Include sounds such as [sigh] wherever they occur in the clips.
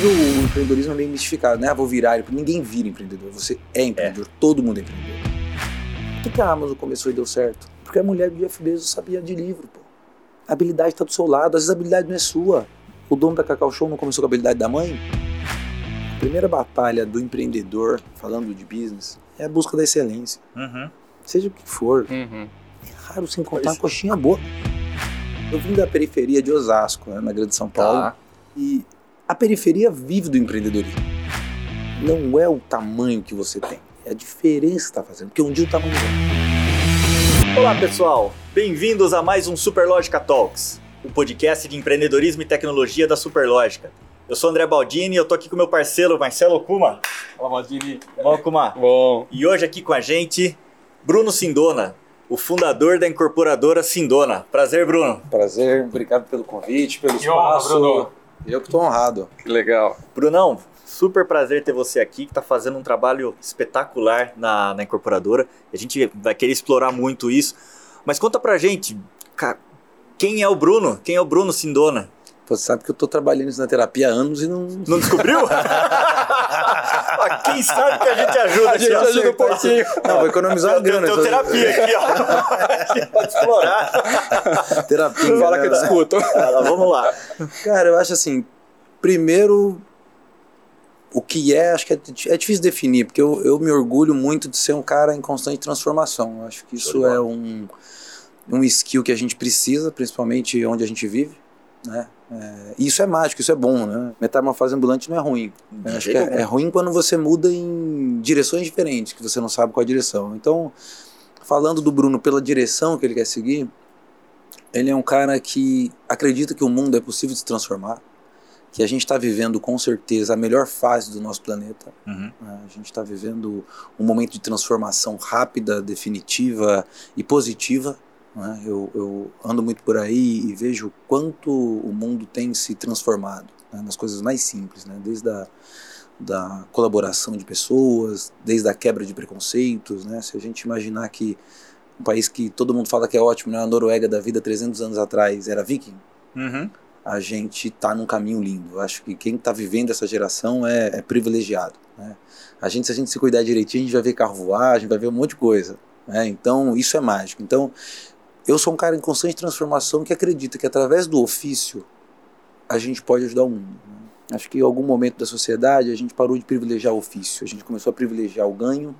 vezes o empreendedorismo é meio mistificado, né? Ah, vou virar. Ninguém vira empreendedor. Você é empreendedor. Todo mundo é empreendedor. Por que a Amazon começou e deu certo? Porque a mulher do Jeff Bezos sabia de livro, pô. A habilidade está do seu lado. Às vezes a habilidade não é sua. O dono da Cacau Show não começou com a habilidade da mãe? A primeira batalha do empreendedor, falando de business, é a busca da excelência. Uhum. Seja o que for. Uhum. É raro se encontrar uma coxinha boa. Eu vim da periferia de Osasco, né, na Grande São Paulo. Tá. E a periferia vive do empreendedorismo. Não é o tamanho que você tem, é a diferença que está fazendo. Porque um dia o tamanho não. Olá, pessoal. Bem-vindos a mais um Superlógica Talks, o podcast de empreendedorismo e tecnologia da Superlógica. Eu sou o André Baldini e eu tô aqui com meu parceiro Marcelo Kuma. Fala, Maldini. Bom, Kuma. Bom. E hoje aqui com a gente, Bruno Sindona, o fundador da incorporadora Sindona. Prazer, Bruno. Prazer, obrigado pelo convite, pelo Que honra, espaço. Bruno. Eu que estou honrado. Que legal. Brunão, super prazer ter você aqui, que está fazendo um trabalho espetacular na, na incorporadora. A gente vai querer explorar muito isso. Mas conta pra gente, cara, quem é o Bruno? Quem é o Bruno Sindona? Você sabe que eu estou trabalhando isso na terapia há anos e não. Não descobriu? [laughs] Quem sabe que a gente ajuda A gente ajuda um pouquinho. Não, vou economizar uma grana. tem terapia aqui, ó. A gente pode explorar. [laughs] terapia. Fala que eu galera. discuto. Ah, vamos lá. Cara, eu acho assim, primeiro, o que é, acho que é, é difícil definir, porque eu, eu me orgulho muito de ser um cara em constante transformação. Eu acho que isso é um, um skill que a gente precisa, principalmente onde a gente vive, né? É, isso é mágico, isso é bom, né? Metamorfose ambulante não é ruim. Eu acho que é, é ruim quando você muda em direções diferentes, que você não sabe qual a direção. Então, falando do Bruno pela direção que ele quer seguir, ele é um cara que acredita que o mundo é possível de se transformar, que a gente está vivendo com certeza a melhor fase do nosso planeta. Uhum. né? A gente está vivendo um momento de transformação rápida, definitiva e positiva. Né? Eu, eu ando muito por aí e vejo quanto o mundo tem se transformado né? nas coisas mais simples, né? desde a da colaboração de pessoas, desde a quebra de preconceitos. Né? Se a gente imaginar que um país que todo mundo fala que é ótimo, né? a Noruega da vida 300 anos atrás era viking, Uhum. a gente está num caminho lindo. Eu acho que quem está vivendo essa geração é, é privilegiado. Né? A gente, se a gente se cuidar direitinho, a gente vai ver carro voar, a gente vai ver um monte de coisa. Né? Então, isso é mágico. Então, eu sou um cara em constante transformação que acredita que através do ofício a gente pode ajudar o mundo. né? Acho que em algum momento da sociedade a gente parou de privilegiar o ofício, a gente começou a privilegiar o ganho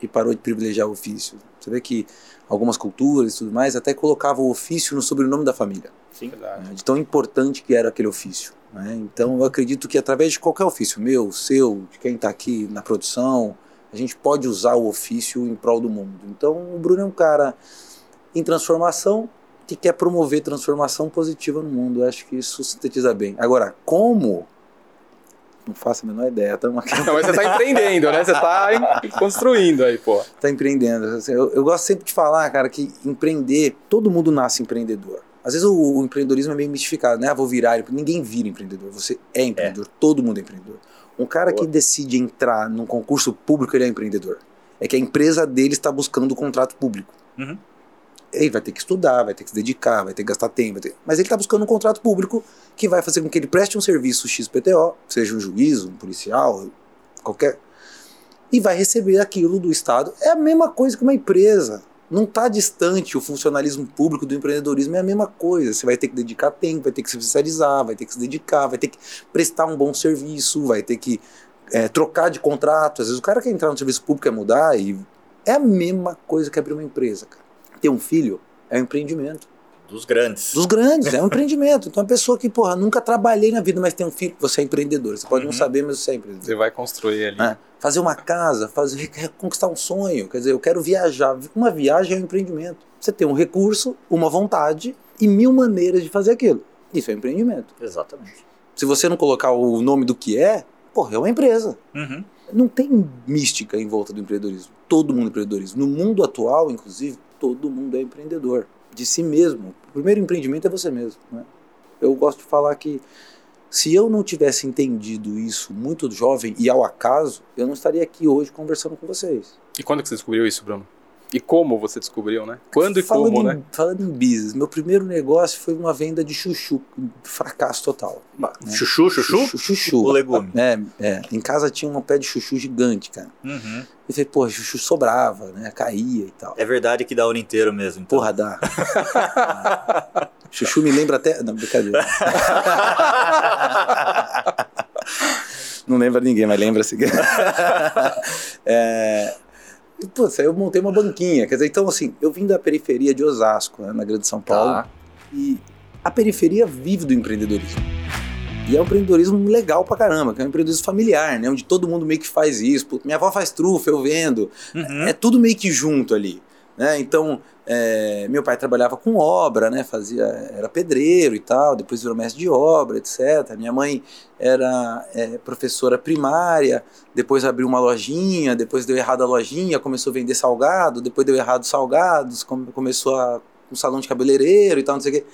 e parou de privilegiar o ofício. Você vê que algumas culturas e tudo mais até colocavam o ofício no sobrenome da família Sim. né, de tão importante que era aquele ofício. né? Então eu acredito que através de qualquer ofício, meu, seu, de quem está aqui na produção, a gente pode usar o ofício em prol do mundo. Então o Bruno é um cara em transformação que quer promover transformação positiva no mundo. Eu acho que isso sintetiza bem. Agora, como? Não faço a menor ideia. Estamos [laughs] aqui Não, mas você tá empreendendo, né? Você tá em- construindo aí, pô. tá empreendendo. Assim, Eu, eu gosto sempre de falar, cara, que empreender, todo mundo nasce empreendedor. Às vezes o, o empreendedorismo é meio mistificado, né? Ah, vou virar. Ninguém vira empreendedor. Você é empreendedor. Todo mundo é empreendedor. Um cara Boa. que decide entrar num concurso público, ele é empreendedor. É que a empresa dele está buscando o contrato público. Uhum. Ele vai ter que estudar, vai ter que se dedicar, vai ter que gastar tempo. ter- Mas ele está buscando um contrato público que vai fazer com que ele preste um serviço XPTO, seja um juiz, um policial, qualquer. E vai receber aquilo do Estado. É a mesma coisa que uma empresa. Não está distante o funcionalismo público do empreendedorismo, é a mesma coisa. Você vai ter que dedicar tempo, vai ter que se especializar, vai ter que se dedicar, vai ter que prestar um bom serviço, vai ter que é, trocar de contrato. Às vezes o cara quer entrar no serviço público, quer mudar, e é a mesma coisa que abrir uma empresa, cara. Ter um filho é um empreendimento. Dos grandes. Dos grandes, é um [laughs] empreendimento. Então, a pessoa que, porra, nunca trabalhei na vida, mas tem um filho, você é empreendedor. Você pode Uhum. não saber, mas você é empreendedor. Você vai construir ali. É. Fazer uma casa, fazer conquistar um sonho. Quer dizer, eu quero viajar. Uma viagem é um empreendimento. Você tem um recurso, uma vontade e mil maneiras de fazer aquilo. Isso é empreendimento. Exatamente. Se você não colocar o nome do que é, porra, é uma empresa. Uhum. Não tem mística em volta do empreendedorismo. Todo mundo é empreendedorismo. No mundo atual, inclusive, todo mundo é empreendedor. De si mesmo. O primeiro empreendimento é você mesmo. Né? Eu gosto de falar que se eu não tivesse entendido isso muito jovem e ao acaso, eu não estaria aqui hoje conversando com vocês. E quando que você descobriu isso, Bruno? E como você descobriu, né? Quando e falando como, em, né? Falando em business, meu primeiro negócio foi uma venda de chuchu, fracasso total. Chuchu, chuchu? Chuchu, chuchu. O legume. É, é. Em casa tinha um pé de chuchu gigante, cara. Uhum. E falei, pô, chuchu sobrava, né? Caía e tal. É verdade que dá o ano inteiro mesmo. Então. Porra, dá. [laughs] chuchu me lembra até. Não, brincadeira. [laughs] Não lembra ninguém, mas lembra-se. [laughs] é... E, Putz, aí eu montei uma banquinha. Quer dizer, então assim, eu vim da periferia de Osasco, né, na grande São Paulo. Tá. E a periferia vive do empreendedorismo. E é um empreendedorismo legal pra caramba, que é um empreendedorismo familiar, né? Onde todo mundo meio que faz isso. Minha avó faz trufa, eu vendo. Uhum. É tudo meio que junto ali. Né? Então, é, meu pai trabalhava com obra, né? Fazia, era pedreiro e tal, depois virou mestre de obra, etc. Minha mãe era é, professora primária, depois abriu uma lojinha, depois deu errado a lojinha, começou a vender salgado, depois deu errado os salgados, come- começou a, um salão de cabeleireiro e tal, não sei o quê.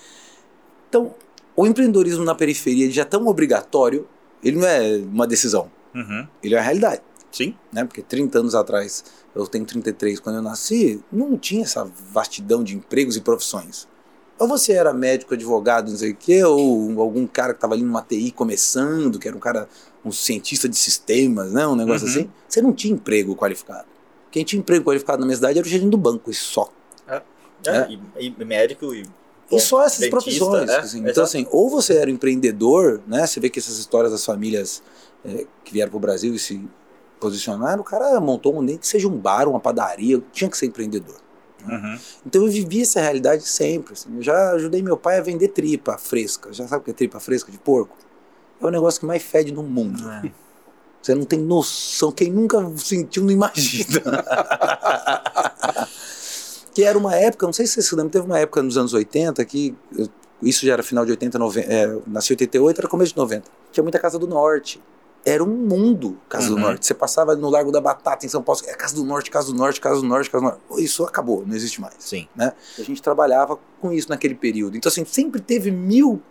Então, o empreendedorismo na periferia ele já é tão obrigatório, ele não é uma decisão, Uhum. ele é a realidade Sim. né? Porque 30 anos atrás, eu tenho 33, quando eu nasci, não tinha essa vastidão de empregos e profissões. Ou você era médico, advogado, não sei o quê, ou algum cara que estava ali numa TI começando, que era um cara, um cientista de sistemas, né? Um negócio Uhum. assim. Você não tinha emprego qualificado. Quem tinha emprego qualificado na minha cidade era o gerente do banco, e só. É, É. E, e médico e. E só essas profissões. é, assim. Então, assim, ou você era empreendedor, né? Você vê que essas histórias das famílias é, que vieram para o Brasil e se posicionaram, o cara montou um, nem que seja um bar, uma padaria, tinha que ser empreendedor. Uhum. Então eu vivi essa realidade sempre. assim. Eu já ajudei meu pai a vender tripa fresca. Já sabe o que é tripa fresca de porco? É o negócio que mais fede no mundo. É. Você não tem noção. Quem nunca sentiu não imagina. [laughs] que era uma época, não sei se você se lembra, teve uma época nos anos 80 que. Isso já era final de 80, 90. É, nasci em 88, era começo de 90. Tinha muita Casa do Norte. Era um mundo, Casa do Uhum. Norte. Você passava no Largo da Batata, em São Paulo, é Casa do Norte, Casa do Norte, Casa do Norte, Casa do Norte. Isso acabou, não existe mais. Sim. A gente trabalhava com isso naquele período. Então, assim, sempre teve mil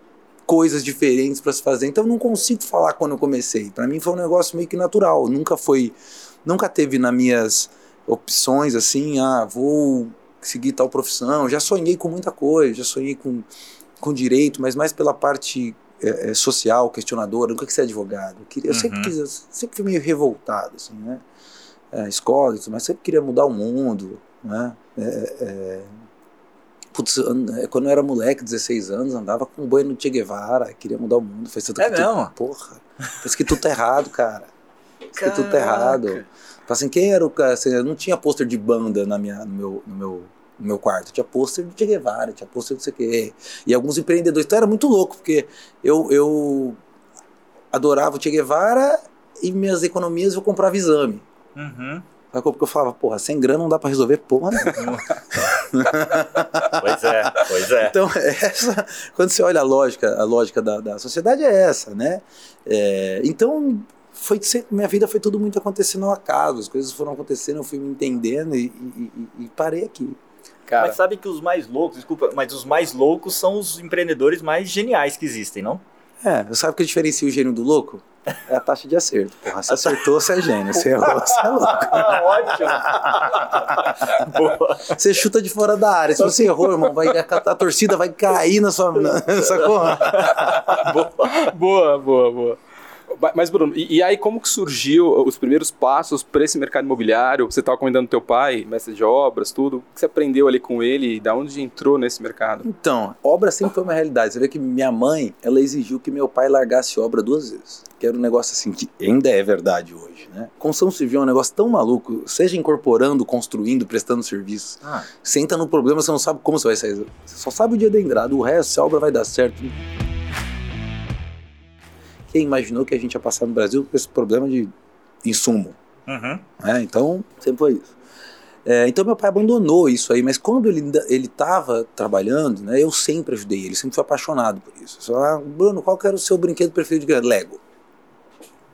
coisas diferentes para se fazer. Então, eu não consigo falar quando eu comecei. Para mim foi um negócio meio que natural. Nunca foi, nunca teve nas minhas opções assim, ah, vou seguir tal profissão. Já sonhei com muita coisa, já sonhei com, com direito, mas mais pela parte é, é, social, questionadora. Nunca quis ser advogado. Eu, queria, eu sempre Uhum. quis, eu sempre fui meio revoltado, assim, né? É, escola, mas sempre queria mudar o mundo, né? É, é, Putz, é, quando eu era moleque, 16 anos, andava com um banho no Che Guevara, queria mudar o mundo. Fez tanto É que mesmo? Porra, fez que tudo tá errado, cara. Fez que tudo tá errado. Assim, quem era o cara? Assim, não tinha pôster de banda na minha, no, meu, no, meu, no meu quarto. Tinha pôster de Che Guevara, tinha pôster de não sei o quê. E alguns empreendedores. Então era muito louco, porque eu, eu adorava o Che Guevara e minhas economias eu comprava exame. Uhum. Porque eu falava, porra, sem grana não dá pra resolver porra nenhuma. [laughs] Pois é, pois é. Então, essa, quando você olha a lógica, a lógica da, da sociedade é essa, né? É, então, foi sempre, minha vida foi tudo muito acontecendo ao acaso, as coisas foram acontecendo, eu fui me entendendo e- e- e parei aqui. Cara, Mas sabe que os mais loucos, desculpa, mas os mais loucos são os empreendedores mais geniais que existem, não? É, sabe o que diferencia o gênio do louco? É a taxa de acerto. Porra, se acertou, você é gênio. Se errou, você é louco. [laughs] Ótimo. Boa. Você chuta de fora da área. Se você errou, irmão, vai, a, a torcida vai cair na sua. Na, sacou? [laughs] boa, boa, boa. Ba- Mas, Bruno, e, e aí como que surgiu os primeiros passos para esse mercado imobiliário? Você estava comentando do teu pai, mestre de obras, tudo. O que você aprendeu ali com ele e da onde entrou nesse mercado? Então, obra sempre foi uma realidade. Você vê que minha mãe, ela exigiu que meu pai largasse obra duas vezes. Que era um negócio assim que ainda é verdade hoje, né? Construção civil é um negócio tão maluco, seja incorporando, construindo, prestando serviço. Ah, Você entra no problema, você não sabe como você vai sair. Você só sabe o dia da entrada, o resto, se a obra vai dar certo. Quem imaginou que a gente ia passar no Brasil com esse problema de insumo? uhum. né? Então, sempre foi isso. É, então, meu pai abandonou isso aí, mas quando ele ele estava trabalhando, né, eu sempre ajudei ele, sempre fui apaixonado por isso. Só, ah, Bruno, qual que era o seu brinquedo preferido de criança? Lego.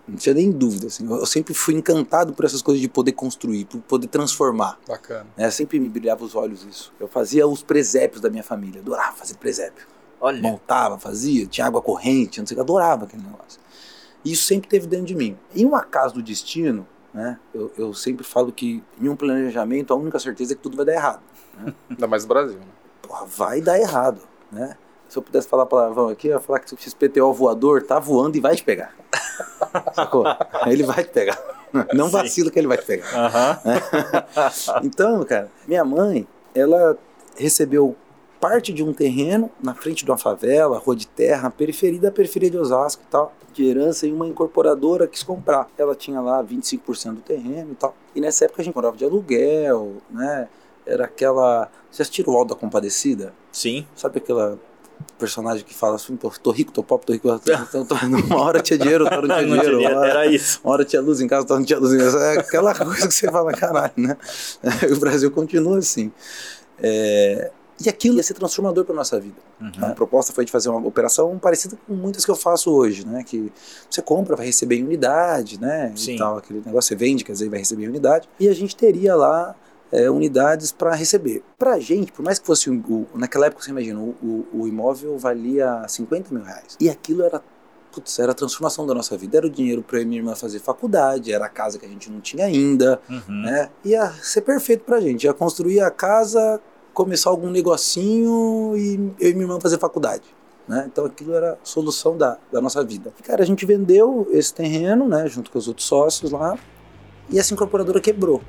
Não tinha nem dúvida. Assim, eu sempre fui encantado por essas coisas de poder construir, por poder transformar. Bacana. Né? Sempre me brilhava os olhos isso. Eu fazia os presépios da minha família, adorava fazer presépio Olha. montava, fazia, tinha água corrente, não sei o que, adorava aquele negócio. E isso sempre teve dentro de mim. Em um acaso do destino, Né? Eu, eu sempre falo que em um planejamento a única certeza é que tudo vai dar errado. [laughs] Ainda mais no Brasil. Né? Porra, vai dar errado, né? Se eu pudesse falar palavrão aqui, eu ia falar que o XPTO voador tá voando e vai te pegar. [laughs] Sacou? Ele vai te pegar. Não vacila que ele vai te pegar. Aham. [laughs] Então, cara, minha mãe, ela recebeu parte de um terreno na frente de uma favela, rua de terra, periferia da periferia de Osasco e tal, de herança, e uma incorporadora quis comprar. Ela tinha lá 25% do terreno e tal. E nessa época a gente morava de aluguel, né? Era aquela. Vocês assistiram o Alto da Compadecida? Sim. Sabe aquela personagem que fala assim, tô, tô rico, tô pobre, tô rico, tô, tô, [laughs] uma hora tinha dinheiro, outra hora não tinha Não dinheiro. tinha- hora- Era isso. uma hora tinha luz em casa, outra não tinha luz em casa. É aquela [laughs] coisa que você fala, caralho, né? [laughs] O Brasil continua assim. É, E aquilo ia ser transformador para nossa vida. Uhum. A proposta foi de fazer uma operação parecida com muitas que eu faço hoje, né? Que você compra, vai receber em unidade, né? Sim. E tal, aquele negócio, você vende, quer dizer, vai receber em unidade. E a gente teria lá é, unidades para receber. Pra gente, por mais que fosse um, o, naquela época, você imagina, o, o, o imóvel valia 50 mil reais. E aquilo era Putz, era a transformação da nossa vida. Era o dinheiro para minha irmã fazer faculdade, era a casa que a gente não tinha ainda, Uhum. né? Ia ser perfeito pra gente. Ia construir a casa, começar algum negocinho e eu e minha irmã fazer faculdade. Né? Então aquilo era a solução da, da nossa vida. E, cara, a gente vendeu esse terreno, né, junto com os outros sócios lá, e essa incorporadora quebrou.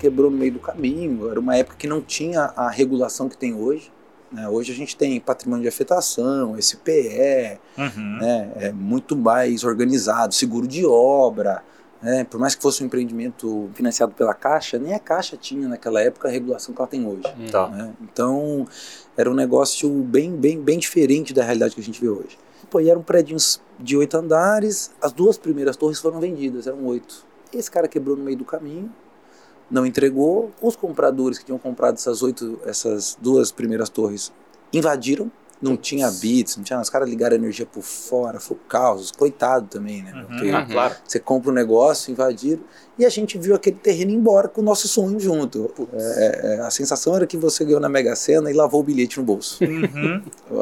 Quebrou no meio do caminho. Era uma época que não tinha a regulação que tem hoje. Né? Hoje a gente tem patrimônio de afetação, SPE, Uhum. né, é muito mais organizado, seguro de obra. Né, por mais que fosse um empreendimento financiado pela Caixa, nem a Caixa tinha naquela época a regulação que ela tem hoje. Tá. né? Então era um negócio bem, bem, bem diferente da realidade que a gente vê hoje. Pô, e eram prédios de oito andares, as duas primeiras torres foram vendidas, eram oito. Esse cara quebrou no meio do caminho, não entregou. Os compradores que tinham comprado essas oito, essas duas primeiras torres invadiram. Não tinha bits, não tinha. Os caras ligaram a energia por fora, foi o caos. Coitado também, né? Uhum. Porque Ah, claro. você compra um negócio, invadiram, e a gente viu aquele terreno ir embora com o nosso sonho junto. É, é, a sensação era que você ganhou na Mega Sena e lavou o bilhete no bolso. Uhum. [laughs]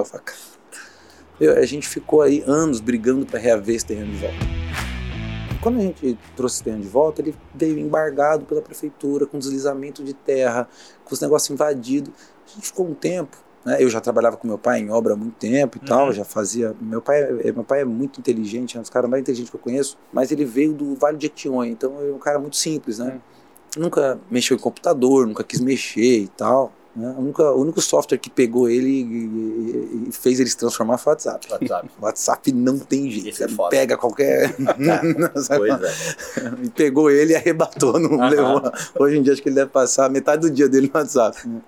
Meu, a gente ficou aí anos brigando para reaver esse terreno de volta. Quando a gente trouxe esse terreno de volta, ele veio embargado pela prefeitura, com deslizamento de terra, com os negócios invadidos. A gente ficou um tempo. Né? Eu já trabalhava com meu pai em obra há muito tempo e tal, Uhum. já fazia. Meu pai, é- meu pai é muito inteligente, é um dos caras mais inteligentes que eu conheço, mas ele veio do Vale de Jequitinhonha, então é um cara muito simples, né? Nunca mexeu em computador, nunca quis mexer e tal. Né? O, único, o único software que pegou ele e, e- e fez ele se transformar foi o WhatsApp. WhatsApp. [laughs] WhatsApp não tem jeito. É pega qualquer. [laughs] Pois é. [laughs] e pegou ele e arrebatou. Não levou. Hoje em dia acho que ele deve passar metade do dia dele no WhatsApp. né?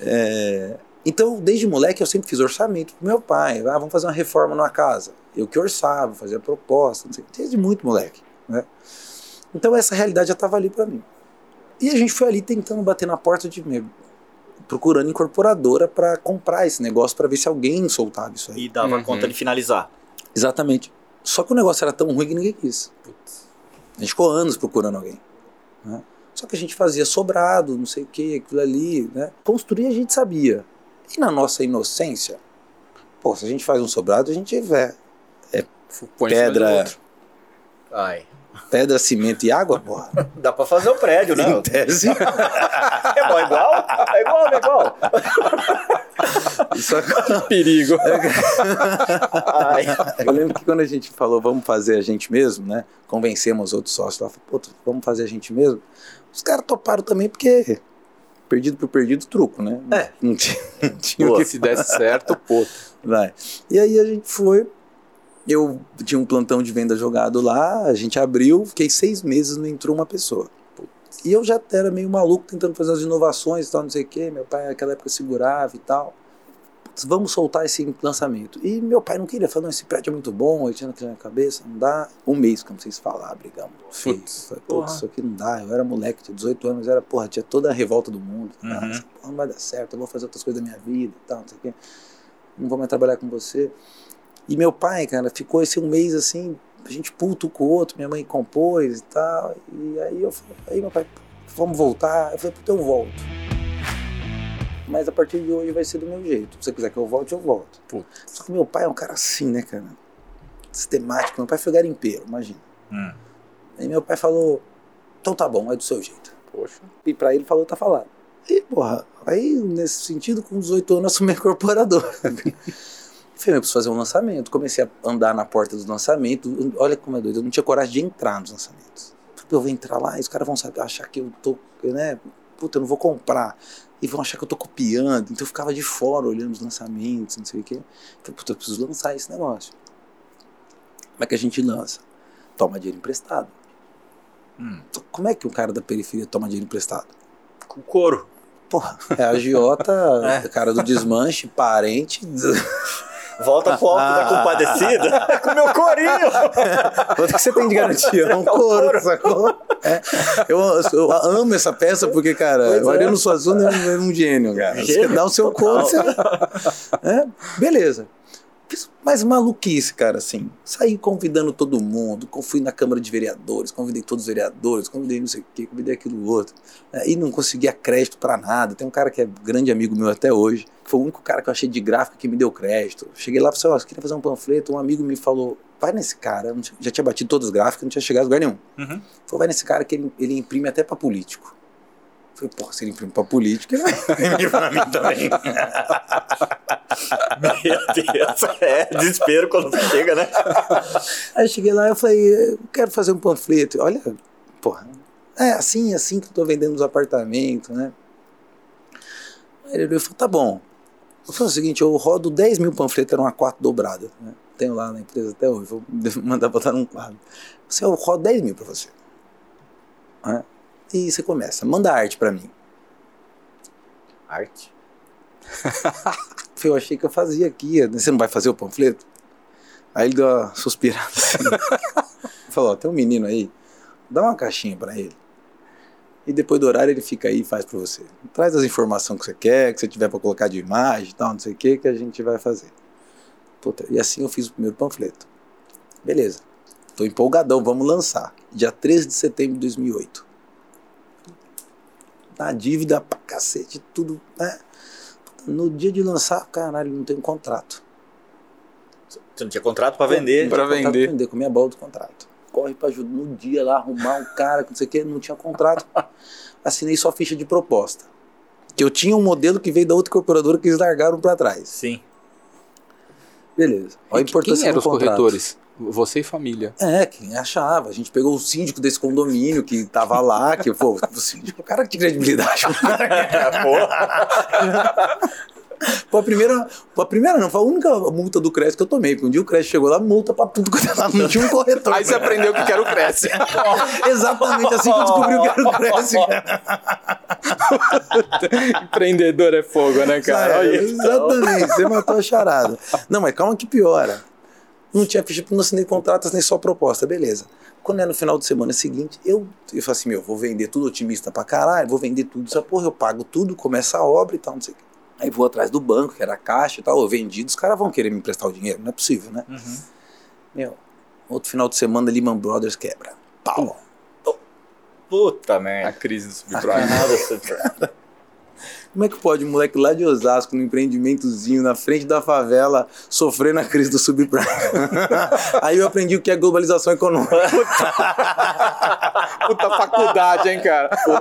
É, então, desde moleque, eu sempre fiz orçamento pro meu pai. Ah, vamos fazer uma reforma numa casa. Eu que orçava, fazia proposta, não sei, desde muito moleque. Né? Então, essa realidade já estava ali para mim. E a gente foi ali tentando bater na porta de. meu, procurando incorporadora para comprar esse negócio, para ver se alguém soltava isso aí. E dava Uhum. conta de finalizar. Exatamente. Só que o negócio era tão ruim que ninguém quis. A gente ficou anos procurando alguém. né? Só que a gente fazia sobrado, não sei o que, aquilo ali. Né? Construir a gente sabia. E na nossa inocência, pô, se a gente faz um sobrado, a gente é Põe pedra. Ai. pedra, cimento e água, porra. [laughs] Dá pra fazer o prédio, né? [laughs] Em tese. [laughs] É bom, é igual? É igual, é igual. Só que- Perigo. Ai. Eu lembro que quando a gente falou, vamos fazer a gente mesmo, né? Convencemos os outros sócios lá, vamos fazer a gente mesmo. Os caras toparam também porque perdido por perdido, truco, né? É. Não tinha, não tinha o que Se desse certo, pô. Vai. E aí a gente foi. Eu tinha um plantão de venda jogado lá, a gente abriu, fiquei seis meses, não entrou uma pessoa. E eu já era meio maluco tentando fazer as inovações e tal, não sei o quê. Meu pai naquela época segurava e tal. Vamos soltar esse lançamento. E meu pai não queria, falou, não, esse prédio é muito bom, ele tinha naquela cabeça, não dá. Um mês, como vocês falar, brigamos. Putz, Falei. Putz, isso aqui não dá. Eu era moleque, tinha 18 anos, era, porra, tinha toda a revolta do mundo. Uhum. Ah, porra não vai dar certo, eu vou fazer outras coisas da minha vida e tal, não sei o quê. Não vou mais trabalhar com você. E meu pai, cara, ficou esse um mês assim, a gente puto com o outro, minha mãe compôs e tal. E aí eu falei, aí meu pai, vamos voltar? Eu falei, puta, eu volto. Mas a partir de hoje vai ser do meu jeito. Se você quiser que eu volte, eu volto. Putz. Só que meu pai é um cara assim, né, cara? Sistemático. Meu pai foi garimpeiro, imagina. Hum. Aí meu pai falou, então tá bom, é do seu jeito. Poxa. E pra ele falou, tá falado. E, porra, aí nesse sentido, com 18 anos, assumi a incorporadora. [laughs] Falei, eu preciso fazer um lançamento. Comecei a andar na porta dos lançamentos. Olha como é doido, eu não tinha coragem de entrar nos lançamentos. Falei, eu vou entrar lá e os caras vão saber, achar que eu tô, né? Puta, eu não vou comprar. E vão achar que eu tô copiando. Então eu ficava de fora olhando os lançamentos, não sei o quê. Falei, puta, eu preciso lançar esse negócio. Como é que a gente lança? Toma dinheiro emprestado. Hum. Como é que um cara da periferia toma dinheiro emprestado? Com couro. Porra, é a agiota, [laughs] É. cara do desmanche, parente. Volta pro alto da compadecida [laughs] com meu corinho. Quanto que você tem de garantia? [laughs] Um couro, sacou? É. Eu, eu amo essa peça porque, cara, Pois o é. Ariano Suassuna é um gênio, cara. Você Gênio, dá o seu couro, você... É, beleza. Fiz mais maluquice, cara, assim. Saí convidando todo mundo, fui na Câmara de Vereadores, convidei todos os vereadores, convidei não sei o quê, convidei aquilo outro. É, e não conseguia crédito pra nada. Tem um cara que é grande amigo meu até hoje, que foi o único cara que eu achei de gráfico que me deu crédito. Cheguei lá e falei, ó, você queria fazer um panfleto, um amigo me falou, vai nesse cara, já tinha batido todos os gráficos, não tinha chegado a lugar nenhum. Uhum. Falou, vai nesse cara que ele, ele imprime até pra político. Eu Falei, porra, se ele imprime pra político, ele vai imprimir pra mim também. Meu Deus. É desespero quando chega, né? Aí cheguei lá e eu falei, eu quero fazer um panfleto. Olha, porra, é assim, assim que eu tô vendendo os apartamentos, né? Aí ele olhou e falou, tá bom. Eu falei o seguinte, eu rodo 10 mil panfletos, era uma quatro dobrada, né? Tenho lá na empresa até hoje, vou [laughs] mandar botar num quadro. Você, eu rodo 10 mil pra você. Né? E você começa, manda arte pra mim. Arte. [laughs] Eu achei que eu fazia aqui. Você não vai fazer o panfleto? Aí ele deu uma suspirada assim. [laughs] Falou: tem um menino aí, dá uma caixinha pra ele. E depois do horário ele fica aí e faz pra você. Traz as informações que você quer, que você tiver pra colocar de imagem e tal, não sei o que, que a gente vai fazer. Puta, e assim eu fiz o primeiro panfleto. Beleza. Tô empolgadão, vamos lançar. Dia 13 de setembro de 2008. Na dívida pra cacete, tudo, né? No dia de lançar, caralho, não tenho contrato. Você não tinha contrato pra vender. Contrato vender. pra vender, com minha bola do contrato. Corre pra ajudar no dia lá, arrumar um cara, não sei o que, não tinha contrato. [laughs] Assinei só ficha de proposta. Que eu tinha um modelo que veio da outra incorporadora que eles largaram pra trás. Sim. Beleza. Olha a importância Quem eram do os contrato. corretores? Você e família. É, quem achava. A gente pegou o síndico desse condomínio que tava lá, que, pô, o síndico, o cara que tinha credibilidade. Pô, a primeira, a primeira não, foi a única multa do crédito que eu tomei. Porque um dia o crédito chegou lá, multa pra tudo quanto é lado, não tinha um corretor. Aí você aprendeu que era o Cresce. [laughs] Exatamente assim que eu descobri o que era o crédito. Empreendedor é fogo, né, cara? Exatamente, você matou a charada. Não, mas calma que piora. Não tinha ficha, não assinei contratos nem só proposta, beleza. Quando é no final de semana seguinte, eu, eu falo assim, meu, vou vender tudo otimista pra caralho, vou vender tudo essa porra, eu pago tudo, começa a obra e tal, não sei o quê. Aí vou atrás do banco, que era a caixa e tal, eu vendi, os caras vão querer me emprestar o dinheiro, não é possível, né? Uhum. Meu, outro final de semana, Lehman Brothers quebra. Pau. Puta A merda. crise do subprime. [laughs] Como é que pode um moleque lá de Osasco, no empreendimentozinho, na frente da favela, sofrer na crise do subprime? [laughs] Aí eu aprendi o que é globalização econômica. [laughs] Puta faculdade, hein, cara? Pô,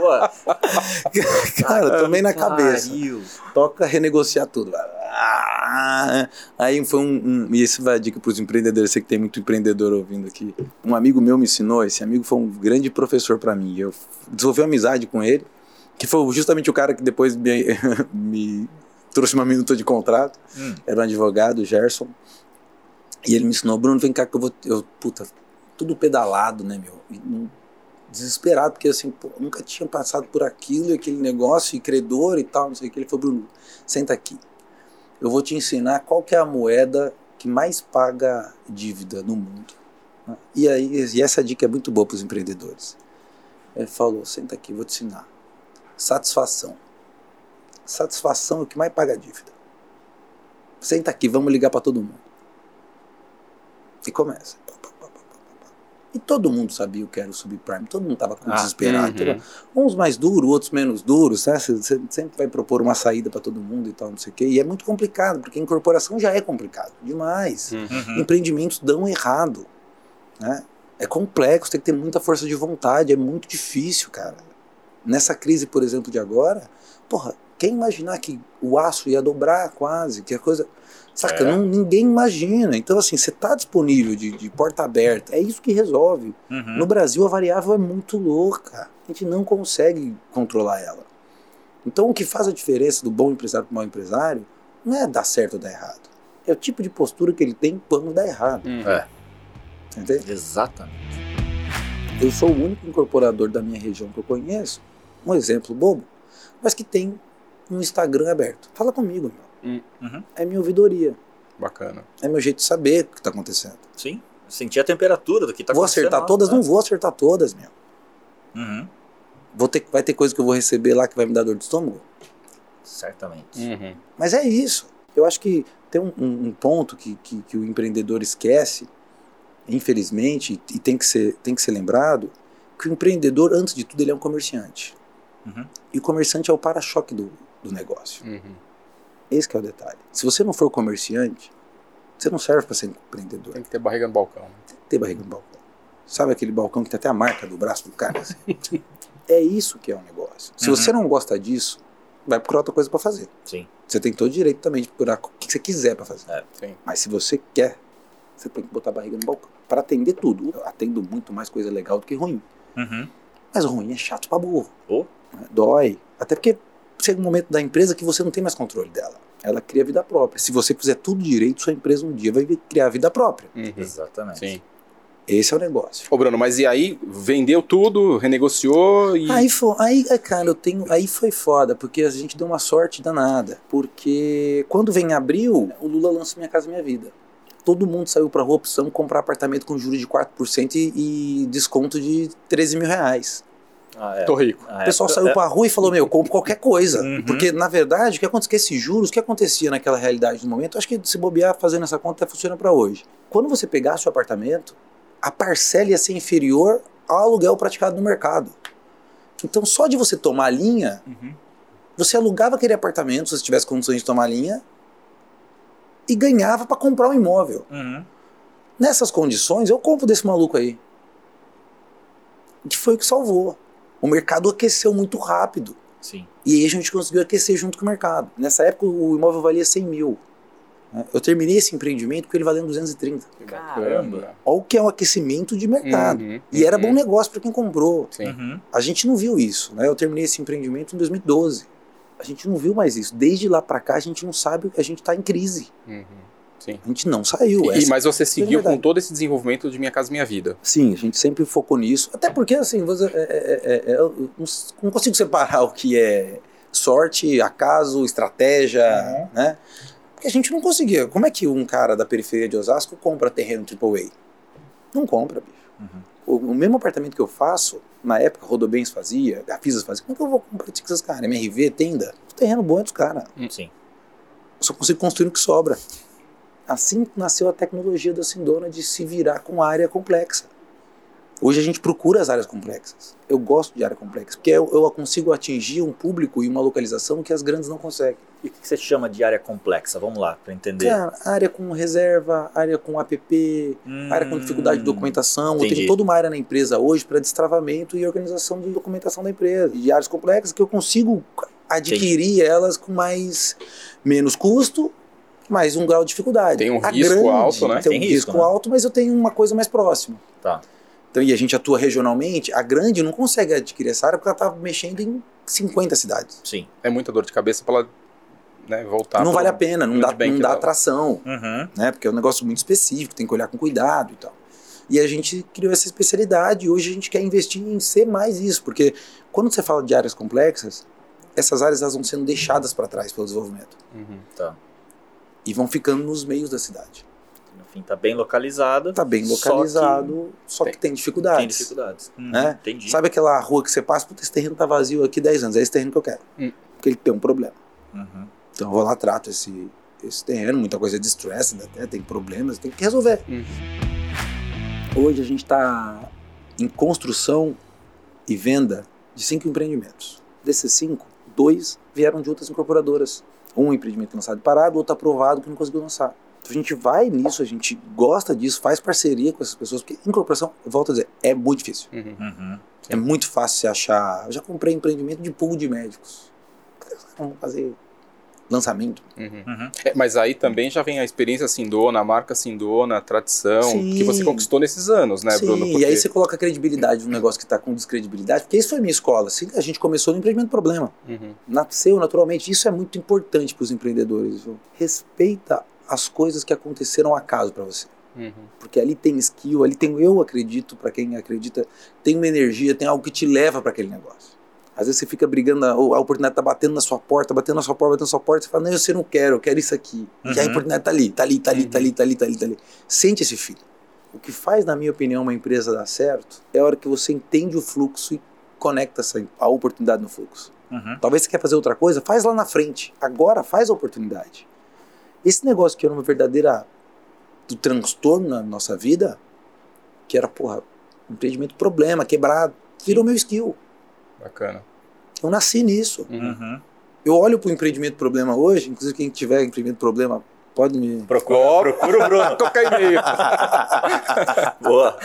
Cara, tomei na cabeça. pariu. Toca renegociar tudo. Ah, Aí foi um, um- E esse vai a dica para os empreendedores, sei que tem muito empreendedor ouvindo aqui. Um amigo meu me ensinou, esse amigo foi um grande professor para mim. Eu desenvolvi uma amizade com ele, que foi justamente o cara que depois me, [laughs] me trouxe uma minuta de contrato. Hum. Era um advogado, Gerson. E ele me ensinou, Bruno, vem cá que eu vou. Eu, puta, tudo pedalado, né, meu? Desesperado, porque assim, pô, nunca tinha passado por aquilo e aquele negócio, e credor e tal, não sei o que. Ele falou, Bruno, senta aqui. Eu vou te ensinar qual que é a moeda que mais paga dívida no mundo. E aí, e essa dica é muito boa para os empreendedores. Ele falou, senta aqui, vou te ensinar. Satisfação. Satisfação é o que mais paga dívida. Senta aqui, vamos ligar para todo mundo. E começa. E todo mundo sabia o que era o subprime, todo mundo estava Ah, desesperado. uhum. Uns mais duros, outros menos duros, né? Você sempre vai propor uma saída para todo mundo e tal, não sei o quê. E é muito complicado, porque incorporação já é complicado demais. Hum. Uhum. Empreendimentos dão errado, né? É complexo, tem que ter muita força de vontade, é muito difícil, cara. Nessa crise, por exemplo, de agora, porra, quem imaginar que o aço ia dobrar quase, que a coisa. Saca? É. Não, ninguém imagina. Então, assim, você tá disponível de, de porta aberta, é isso que resolve. Uhum. No Brasil, a variável é muito louca. A gente não consegue controlar ela. Então, o que faz a diferença do bom empresário para o mau empresário não é dar certo ou dar errado. É o tipo de postura que ele tem quando dá errado. Uhum. É, Entende? exatamente. Eu sou o único incorporador da minha região que eu conheço, um exemplo bobo, mas que tem um Instagram aberto. Fala comigo, meu. Uhum. É minha ouvidoria. Bacana. É meu jeito de saber o que está acontecendo. Sim, sentir a temperatura do que tá vou acontecendo. acertar lá, todas? né? Não vou acertar todas, meu. Uhum. Vou ter, vai ter coisa que eu vou receber lá que vai me dar dor de estômago. Certamente. Uhum. Mas é isso. Eu acho que tem um, um- um ponto que, que, que o empreendedor esquece, infelizmente, e tem que, ser, tem que ser lembrado, que o empreendedor, antes de tudo, ele é um comerciante. Uhum. E o comerciante é o para-choque do, do negócio. Uhum. Esse que é o detalhe. Se você não for comerciante, você não serve para ser empreendedor. Tem que ter barriga no balcão. Tem que ter barriga no balcão. Sabe aquele balcão que tem até a marca do braço do cara? assim? [laughs] é isso que é o negócio. Se Uhum. você não gosta disso, vai procurar outra coisa para fazer. Sim. Você tem todo o direito também de procurar o que você quiser para fazer. Sim. Mas se você quer, você tem que botar a barriga no balcão. Para atender tudo. Eu atendo muito mais coisa legal do que ruim. Uhum. Mas o ruim é chato pra burro. Oh. Dói. Até porque chega um momento da empresa que você não tem mais controle dela. Ela cria vida própria. Se você fizer tudo direito, sua empresa um dia vai criar vida própria. Uhum. Exatamente. Sim. Esse é o negócio. Ô, Bruno, mas e aí? Vendeu tudo, renegociou e. Aí, foi, aí, é, cara, eu tenho, aí foi foda, porque a gente deu uma sorte danada. Porque quando vem abril, o Lula lança Minha Casa Minha Vida. Todo mundo saiu pra rua, precisamos comprar apartamento com juros de 4% e, e desconto de 13 mil reais. Ah, é. Tô rico. Ah, O é. pessoal saiu É. pra rua e falou, meu, compro qualquer coisa. Uhum. Porque, na verdade, o que acontecia com esses juros, o que acontecia naquela realidade no momento, acho que se bobear fazendo essa conta até funciona pra hoje. Quando você pegasse o apartamento, a parcela ia ser inferior ao aluguel praticado no mercado. Então, só de você tomar a linha, Uhum. você alugava aquele apartamento, se você tivesse condições de tomar a linha, e ganhava pra comprar um imóvel. Uhum. Nessas condições, eu compro desse maluco aí. Que foi o que salvou. O mercado aqueceu muito rápido. Sim. E aí a gente conseguiu aquecer junto com o mercado. Nessa época o imóvel valia 100 mil. né? Eu terminei esse empreendimento com ele valendo 230. Que Caramba. Olha o que é um aquecimento de mercado. Uhum, E era uhum. bom negócio para quem comprou. Sim. Uhum. A gente não viu isso. Né? Eu terminei esse empreendimento em 2012. A gente não viu mais isso. Desde lá para cá a gente não sabe que a gente está em crise. Uhum. Sim. A gente não saiu. E, mas você seguiu verdade. com todo esse desenvolvimento de Minha Casa Minha Vida. Sim, a gente sempre focou nisso. Até porque, assim, você, é- é- é- é- eu não, não consigo separar [laughs] o que é sorte, acaso, estratégia, Uhum. né? Porque a gente não conseguia. Como é que um cara da periferia de Osasco compra terreno AAA? Não compra, bicho. Uhum. O, o mesmo apartamento que eu faço, na época, Rodobens fazia, Gafisas fazia, como é que eu vou comprar com esses caras? MRV, tenda? O terreno bom é dos caras. Sim. Eu só consigo construir o que sobra. Assim nasceu a tecnologia da Sindona de se virar com área complexa. Hoje a gente procura as áreas complexas. Eu gosto de área complexa, porque eu, eu consigo atingir um público e uma localização que as grandes não conseguem. E o que você chama de área complexa? Vamos lá, para entender. Cara, área com reserva, área com app, Hum, área com dificuldade de documentação. Eu entendi. tenho toda uma área na empresa hoje para destravamento e organização de documentação da empresa. De áreas complexas que eu consigo adquirir elas com mais menos custo, mais um grau de dificuldade. Tem um A risco alto, né? Tem, Tem um risco, risco, né? alto, mas eu tenho uma coisa mais próxima. Tá. Então, e a gente atua regionalmente, a grande não consegue adquirir essa área porque ela está mexendo em 50 cidades. Sim. É muita dor de cabeça pra ela né, voltar. não vale a pena, não dá, não dá atração. Uhum. né? Porque é um negócio muito específico, tem que olhar com cuidado e tal. E a gente criou essa especialidade e hoje a gente quer investir em ser mais isso, porque quando você fala de áreas complexas, essas áreas elas vão sendo deixadas para trás pelo desenvolvimento Uhum. Tá. e vão ficando nos meios da cidade. No fim, tá bem localizada. Tá bem só que localizado, só que, tem- tem dificuldades. Tem dificuldades. Uhum. Né? Entendi. Sabe aquela rua que você passa, puta, esse terreno tá vazio aqui 10 anos, é esse terreno que eu quero. Hum. Porque ele tem um problema. Uhum. Então eu vou lá, trato esse, esse terreno, muita coisa é distressed até, tem problemas, tem que resolver. Uhum. Hoje a gente está em construção e venda de cinco empreendimentos. Desses cinco, dois vieram de outras incorporadoras. Um empreendimento lançado e parado, outro aprovado que não conseguiu lançar. A gente vai nisso, a gente gosta disso, faz parceria com essas pessoas, porque incorporação, volto a dizer, é muito difícil. Uhum. Uhum. É muito fácil você achar. Eu já comprei empreendimento de pool de médicos. Vamos fazer lançamento. Uhum. Uhum. É, mas aí também já vem a experiência Sindona, a marca Sindona, a tradição, Sim. que você conquistou nesses anos, né, Sim, Bruno? e Porque- aí você coloca credibilidade num negócio que está com descredibilidade, porque isso foi minha escola. Assim, a gente começou no empreendimento problema. Uhum. Nasceu naturalmente. Isso é muito importante para os empreendedores. viu? Respeita as coisas que aconteceram acaso para você. Uhum. Porque ali tem skill, ali tem eu acredito, para quem acredita, tem uma energia, tem algo que te leva para aquele negócio. Às vezes você fica brigando, a, a oportunidade tá batendo na sua porta, batendo na sua porta, batendo na sua porta, você fala, não, você não quero, eu quero isso aqui. E a Uhum. oportunidade tá ali, tá ali, tá ali, tá Uhum. ali, tá ali, tá ali, tá ali. Sente esse filho. O que faz, na minha opinião, uma empresa dar certo é a hora que você entende o fluxo e conecta essa, a oportunidade no fluxo. Uhum. Talvez você quer fazer outra coisa, faz lá na frente. Agora faz a oportunidade. Esse negócio que era uma verdadeira do transtorno na nossa vida, que era, porra, um empreendimento problema, quebrado, virou meu skill. Bacana. Eu nasci nisso. Uhum. Eu olho pro empreendimento problema hoje, inclusive quem tiver empreendimento problema, pode me. Procura, procura o Bruno. [laughs] Toca e-mail. [laughs] Boa.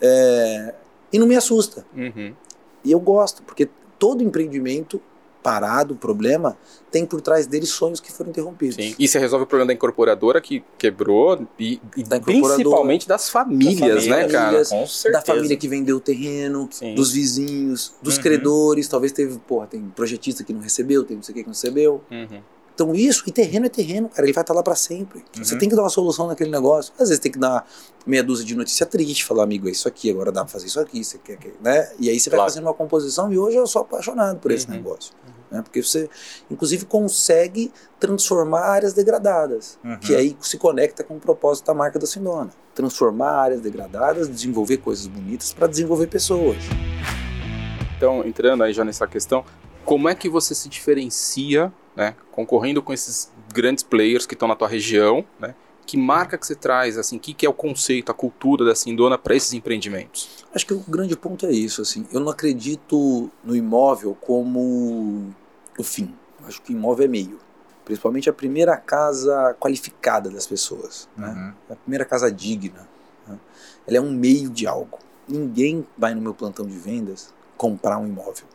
É, e não me assusta. Uhum. E eu gosto, porque todo empreendimento parado, problema, tem por trás dele sonhos que foram interrompidos. Sim. E você resolve o problema da incorporadora que quebrou e, e Da principalmente das famílias, Das né, cara? famílias. Com certeza. da família que vendeu o terreno, Sim. dos vizinhos, dos Uhum. credores, talvez teve, porra, tem projetista que não recebeu, tem não sei o que que não recebeu. Uhum. Então isso, e terreno é terreno, cara, ele vai estar lá para sempre. Você Uhum. tem que dar uma solução naquele negócio. Às vezes tem que dar meia dúzia de notícia triste, falar, amigo, é isso aqui, agora dá pra fazer isso aqui, você quer, quer né? E aí você vai Claro. fazendo uma composição e hoje eu sou apaixonado por esse Uhum. negócio. Né? Porque você, inclusive, consegue transformar áreas degradadas, Uhum. que aí se conecta com o propósito da marca da Sindona. Transformar áreas degradadas, desenvolver coisas bonitas para desenvolver pessoas. Então, entrando aí já nessa questão, como é que você se diferencia, né, concorrendo com esses grandes players que estão na tua região, né? Que marca que você traz, assim, o que, que é o conceito, a cultura da Sindona para esses empreendimentos? Acho que o grande ponto é isso, assim. Eu não acredito no imóvel como o fim. Acho que o imóvel é meio. Principalmente a primeira casa qualificada das pessoas, né? Uhum. A primeira casa digna. né? Ela é um meio de algo. Ninguém vai no meu plantão de vendas comprar um imóvel.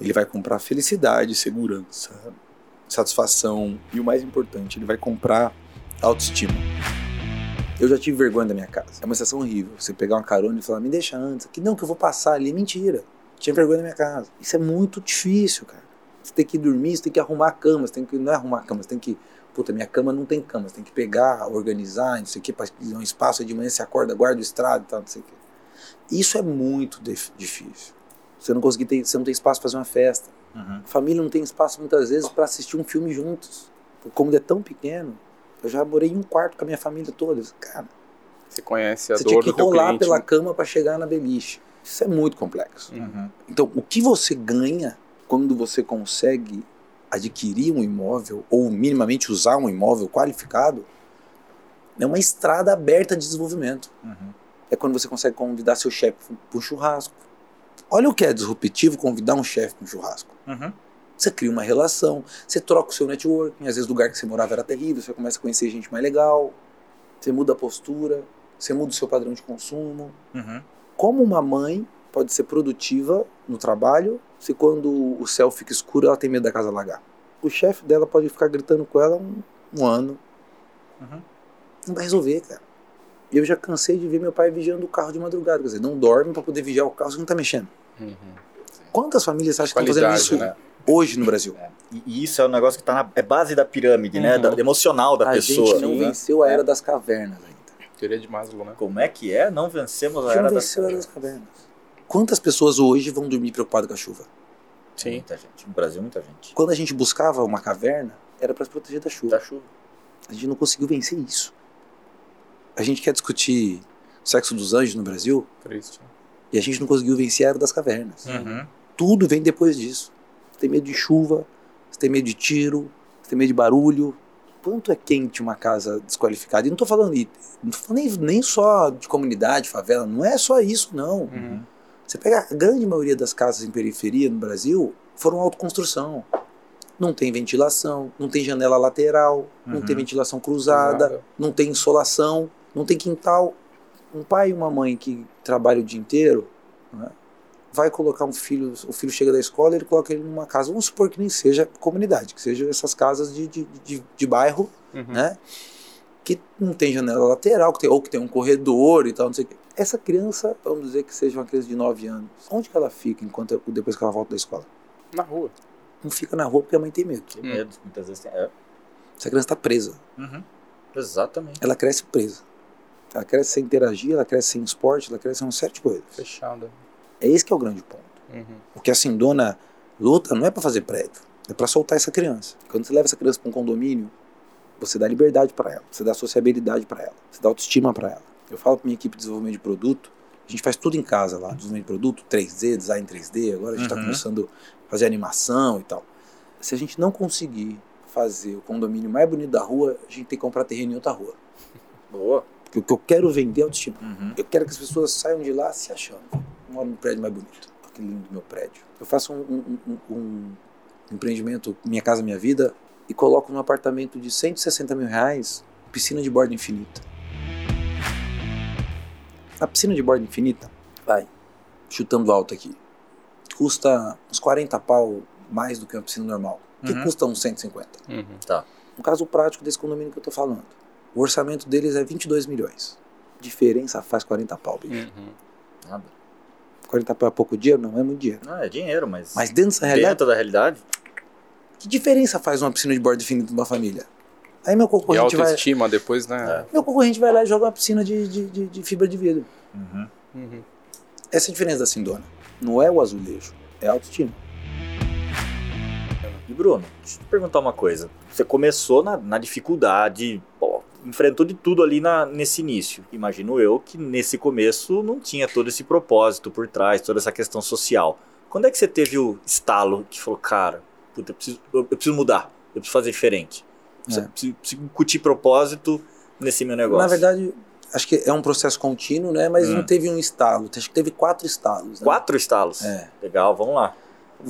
Ele vai comprar felicidade, segurança, satisfação e o mais importante, ele vai comprar autoestima. Eu já tive vergonha da minha casa. É uma sensação horrível. Você pegar uma carona e falar, me deixa antes. Que não, que eu vou passar ali. Mentira. Tinha vergonha da minha casa. Isso é muito difícil, cara. Você tem que dormir, você tem que arrumar a cama. Você tem que, não é arrumar a cama, você tem que. Puta, minha cama não tem cama. Você tem que pegar, organizar, não sei o que, para um espaço. De manhã você acorda, guarda o estrado e tal, não sei o que. Isso é muito dif- difícil. Você não conseguir ter, você não tem espaço para fazer uma festa. Uhum. A família não tem espaço muitas vezes para assistir um filme juntos. Como é tão pequeno, eu já morei em um quarto com a minha família toda. Cara, Você conhece a você dor tinha que do teu rolar cliente. pela né? cama para chegar na beliche. Isso é muito complexo. Uhum. Então, o que você ganha quando você consegue adquirir um imóvel ou minimamente usar um imóvel qualificado é uma estrada aberta de desenvolvimento. Uhum. É quando você consegue convidar seu chefe para um churrasco. Olha o que é disruptivo convidar um chefe para um churrasco. Uhum. Você cria uma relação, você troca o seu networking. Às vezes o lugar que você morava era terrível, você começa a conhecer gente mais legal, você muda a postura, você muda o seu padrão de consumo. Uhum. Como uma mãe pode ser produtiva no trabalho se quando o céu fica escuro ela tem medo da casa alagar? O chefe dela pode ficar gritando com ela um, um ano. Uhum. Não vai resolver, cara. E eu já cansei de ver meu pai vigiando o carro de madrugada. Quer dizer, não dorme para poder vigiar o carro, você não tá mexendo. Uhum. Quantas famílias você acha que estão fazendo isso né? hoje no Brasil? E, e isso é um negócio que tá na é base da pirâmide, né? Uhum. Da, emocional da a pessoa. gente não né? venceu a era das cavernas ainda. Teoria de Maslow, né? Como é que é? Não vencemos A a gente era não das venceu a era das cavernas. Quantas pessoas hoje vão dormir preocupadas com a chuva? Sim. Muita gente. No Brasil, muita gente. Quando a gente buscava uma caverna, era para se proteger da chuva. Da chuva. A gente não conseguiu vencer isso. A gente quer discutir o sexo dos anjos no Brasil Triste. e a gente não conseguiu vencer a era das cavernas. Uhum. Tudo vem depois disso. Você tem medo de chuva, você tem medo de tiro, você tem medo de barulho. Quanto é quente uma casa desqualificada? E não estou falando, não tô falando nem, nem só de comunidade, favela, não é só isso, não. Uhum. Você pega a grande maioria das casas em periferia no Brasil foram autoconstrução. Não tem ventilação, não tem janela lateral, não Uhum. tem ventilação cruzada, Cruzada. não tem insolação, não tem quintal. Um pai e uma mãe que trabalham o dia inteiro, né, vai colocar um filho, o filho chega da escola, ele coloca ele numa casa, vamos supor que nem seja comunidade, que seja essas casas de, de, de, de bairro, Uhum. né? Que não tem janela lateral, que tem, ou que tem um corredor e tal, não sei o quê. Essa criança, vamos dizer que seja uma criança de 9 anos, onde que ela fica enquanto depois que ela volta da escola? Na rua. Não fica na rua porque a mãe tem medo. Que medo, muitas vezes tem. É. Essa criança está presa. Uhum. Exatamente. Ela cresce presa. Ela cresce sem interagir, ela cresce sem esporte, ela cresce sem uma série de coisas. Fechada. É esse que é o grande ponto. Uhum. O que a Sindona luta não é para fazer prédio, é para soltar essa criança. Quando você leva essa criança para um condomínio, você dá liberdade para ela, você dá sociabilidade para ela, você dá autoestima para ela. Eu falo para minha equipe de desenvolvimento de produto, a gente faz tudo em casa lá, desenvolvimento de produto, 3D, design 3D, agora a gente está Uhum. começando a fazer animação e tal. Se a gente não conseguir fazer o condomínio mais bonito da rua, a gente tem que comprar terreno em outra rua. Boa. Porque o que eu quero vender é autoestima. Uhum. Eu quero que as pessoas saiam de lá se achando. Eu moro no prédio mais bonito. Olha Que lindo meu prédio. Eu faço um, um- um- um empreendimento, Minha Casa Minha Vida, e coloco num apartamento de 160 mil reais, piscina de borda infinita. A piscina de borda infinita, vai, chutando alto aqui, custa uns 40 pau mais do que uma piscina normal. Que Uhum. custa uns 150. Uhum. No caso prático desse condomínio que eu tô falando. O orçamento deles é 22 milhões. Diferença faz 40 pau, bicho. Uhum. Nada. 40 pau é pouco dinheiro? Não é muito dinheiro. Não, é dinheiro, mas. Mas dentro dessa realidade, dentro da realidade. que diferença faz uma piscina de borda infinita numa família? Aí meu E concorrente vai, autoestima depois, né? meu concorrente vai lá e joga uma piscina de, de, de- de fibra de vidro. Uhum. Uhum. Essa é a diferença da Sindona. Não é o azulejo, é a autoestima. E Bruno, deixa eu te perguntar uma coisa. Você começou na, na dificuldade, pô, enfrentou de tudo ali na, nesse início. Imagino eu que nesse começo não tinha todo esse propósito por trás, toda essa questão social. Quando é que você teve o estalo que falou, cara, puta, eu preciso, eu, eu preciso mudar, eu preciso fazer diferente? Preciso, É. preciso, preciso incutir propósito nesse meu negócio. Na verdade, acho que é um processo contínuo, né? Mas Hum. não teve um estalo. Acho que teve quatro estalos. Né? Quatro estalos. É. Legal, vamos lá.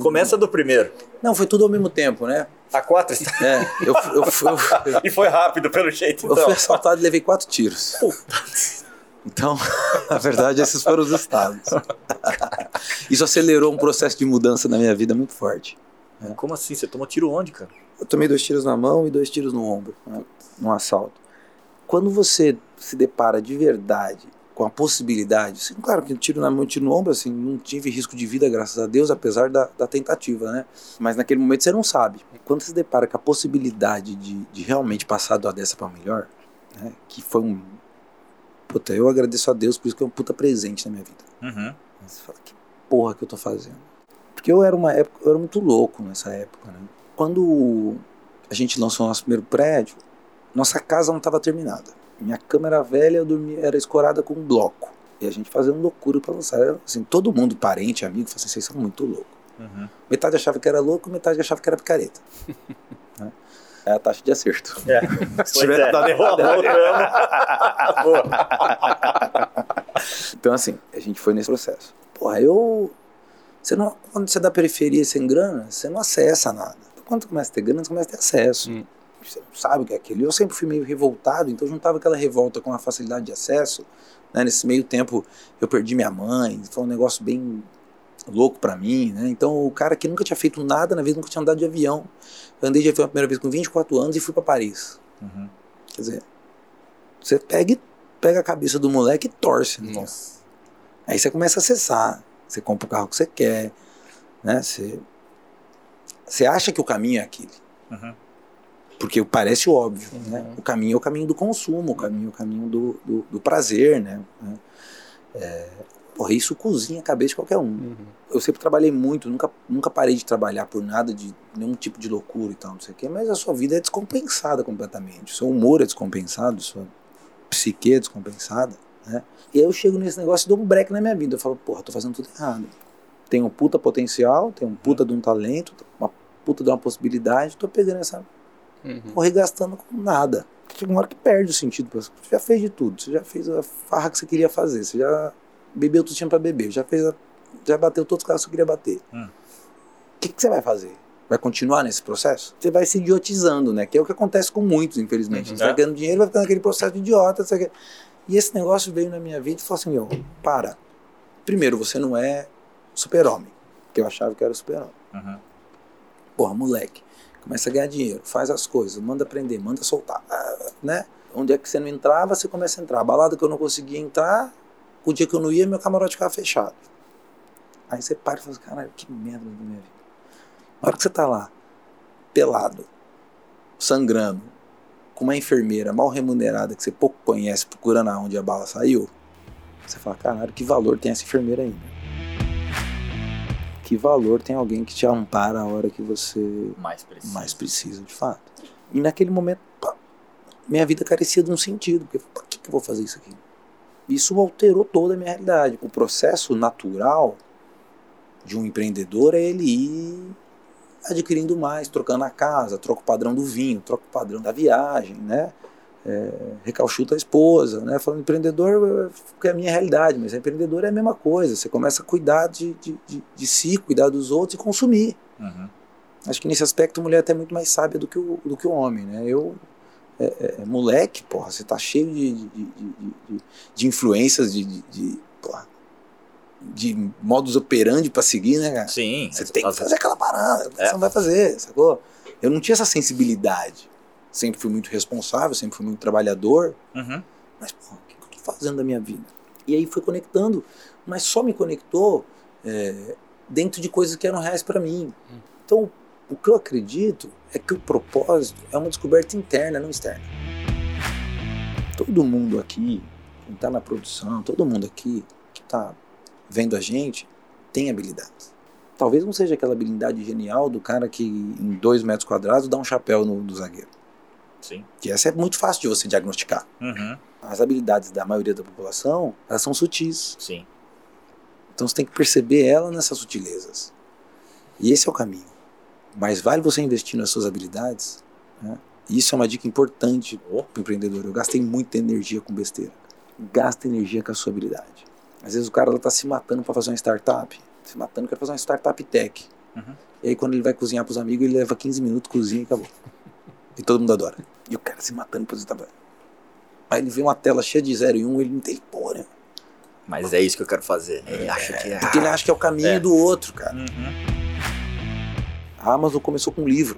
Começa do primeiro. Não, foi tudo ao mesmo tempo, né? A quatro estalos. É, eu, eu, eu, eu, [laughs] E foi rápido, pelo jeito, eu então. fui assaltado e levei quatro tiros. Então, [laughs] na verdade, esses foram os estados. [laughs] Isso acelerou um processo de mudança na minha vida muito forte. Como assim? Você tomou tiro onde, cara? Eu tomei dois tiros na mão e dois tiros no ombro, né, num assalto. Quando você se depara de verdade com a possibilidade, assim, claro que tiro na mão tiro no ombro, assim, não tive risco de vida, graças a Deus, apesar da, da tentativa, né? Mas naquele momento você não sabe. Quando você se depara com a possibilidade de, de realmente passar da dessa para melhor, né? Que foi um. Puta, eu agradeço a Deus por isso que é um puta presente na minha vida. Uhum. Você fala, que porra que eu tô fazendo? Porque eu era uma época, eu era muito louco nessa época, né? Quando a gente lançou o nosso primeiro prédio, nossa casa não estava terminada. Minha cama era velha, eu dormia, era escorada com um bloco. E a gente fazendo loucura pra lançar. Era, Assim, todo mundo, parente, amigo, falava assim, vocês são muito loucos. Uhum. Metade achava que era louco, metade achava que era picareta. [laughs] Né? É a taxa de acerto. É. [laughs] Pois é. Voltamos. [laughs] Boa. Então, assim, a gente foi nesse processo. Porra, eu. Você não, quando você é da periferia sem grana, você não acessa nada. Quando você começa a ter grana, você começa a ter acesso. Hum. Você não sabe o que é aquilo. Eu sempre fui meio revoltado, então juntava aquela revolta com a facilidade de acesso. Né? Nesse meio tempo, eu perdi minha mãe, foi um negócio bem louco pra mim, né? Então, o cara que nunca tinha feito nada na vida, nunca tinha andado de avião. Eu andei de avião a primeira vez com 24 anos e fui pra Paris. Uhum. Quer dizer, você pega, pega a cabeça do moleque e torce. né? Nossa. Aí você começa a acessar, você compra o carro que você quer, né? Você, você acha que o caminho é aquele, Uhum. porque parece óbvio, Uhum. né? O caminho é o caminho do consumo, o caminho é o caminho do, do, do prazer, né? É, porra, isso cozinha a cabeça de qualquer um. Uhum. Eu sempre trabalhei muito, nunca, nunca parei de trabalhar por nada de nenhum tipo de loucura e tal, não sei o quê, mas a sua vida é descompensada completamente. O seu humor é descompensado, sua psique é descompensada, né? E aí eu chego nesse negócio e dou um break na minha vida. Eu falo, porra, tô fazendo tudo errado. Tenho um puta potencial, tenho um puta de um talento, uma puta de uma possibilidade, tô pegando essa. Uhum. morrer gastando com nada. Chega uma hora que perde o sentido. Você já fez de tudo, você já fez a farra que você queria fazer, você já bebeu tudo que tinha pra beber, já fez a, já bateu todos os carros que você queria bater. Hum. O que, que você vai fazer? Vai continuar nesse processo? Você vai se idiotizando, né? Que é o que acontece com muitos, infelizmente. Uhum. Você tá É. ganhando dinheiro vai ficando naquele processo de idiota. Sabe? E esse negócio veio na minha vida e falou assim: meu, para. Primeiro, você não é super-homem. Que eu achava que era super-homem. Uhum. Porra, moleque. Começa a ganhar dinheiro, faz as coisas, manda aprender, manda soltar. ah, Né? Onde é que você não entrava, você começa a entrar. A balada que eu não conseguia entrar, o dia que eu não ia, meu camarote ficava fechado. Aí você para e fala assim, caralho, que merda da minha vida. Na hora que você tá lá, pelado, sangrando, com uma enfermeira mal remunerada que você pouco conhece, procurando aonde a bala saiu, você fala, caralho, que valor tem essa enfermeira aí, meu? Que valor tem alguém que te ampara a hora que você Mais preciso. mais precisa, de fato. E naquele momento, pá, minha vida carecia de um sentido, porque por que, que eu vou fazer isso aqui? Isso alterou toda a minha realidade. O processo natural de um empreendedor é ele ir adquirindo mais, trocando a casa, troca o padrão do vinho, troca o padrão da viagem, né? É, recalchuta a esposa, né? Falando empreendedor, que é a minha realidade, mas empreendedor é a mesma coisa. Você começa a cuidar de, de, de, de si, cuidar dos outros e consumir. Uhum. Acho que nesse aspecto a mulher é até muito mais sábia do que o, do que o homem, né? Eu, é, é, é moleque, porra, você tá cheio de, de, de, de, influências, de, de, de, porra, de modus operandi pra seguir, né, cara? Sim. Você tem que fazer aquela parada, É. você não vai fazer, sacou? Eu não tinha essa sensibilidade. Sempre fui muito responsável, sempre fui muito trabalhador, Uhum. mas, porra, o que eu tô fazendo da minha vida? E aí foi conectando, mas só me conectou é, dentro de coisas que eram reais para mim. Então, o que eu acredito é que o propósito é uma descoberta interna, não externa. Todo mundo aqui, quem está na produção, todo mundo aqui que está vendo a gente, tem habilidades. Talvez não seja aquela habilidade genial do cara que em dois metros quadrados dá um chapéu no, do zagueiro. Sim. Que essa é muito fácil de você diagnosticar. Uhum. As habilidades da maioria da população, elas são sutis. Sim. Então você tem que perceber ela nessas sutilezas. E esse é o caminho. Mas vale você investir nas suas habilidades. Né? Isso é uma dica importante Oh. para o empreendedor. Eu gastei muita energia com besteira. Gasta energia com a sua habilidade. Às vezes o cara está se matando para fazer uma startup. Se matando para fazer uma startup tech. Uhum. E aí quando ele vai cozinhar para os amigos, ele leva 15 minutos, cozinha e acabou. E todo mundo adora. E o cara se matando para fazer startup. Aí ele vê uma tela cheia de 0 e 1, um, ele não tem porra. né? Mas é isso que eu quero fazer. Ele acha que é. Porque ele acha que é o caminho É. do outro, cara. Uhum. A Amazon começou com um livro.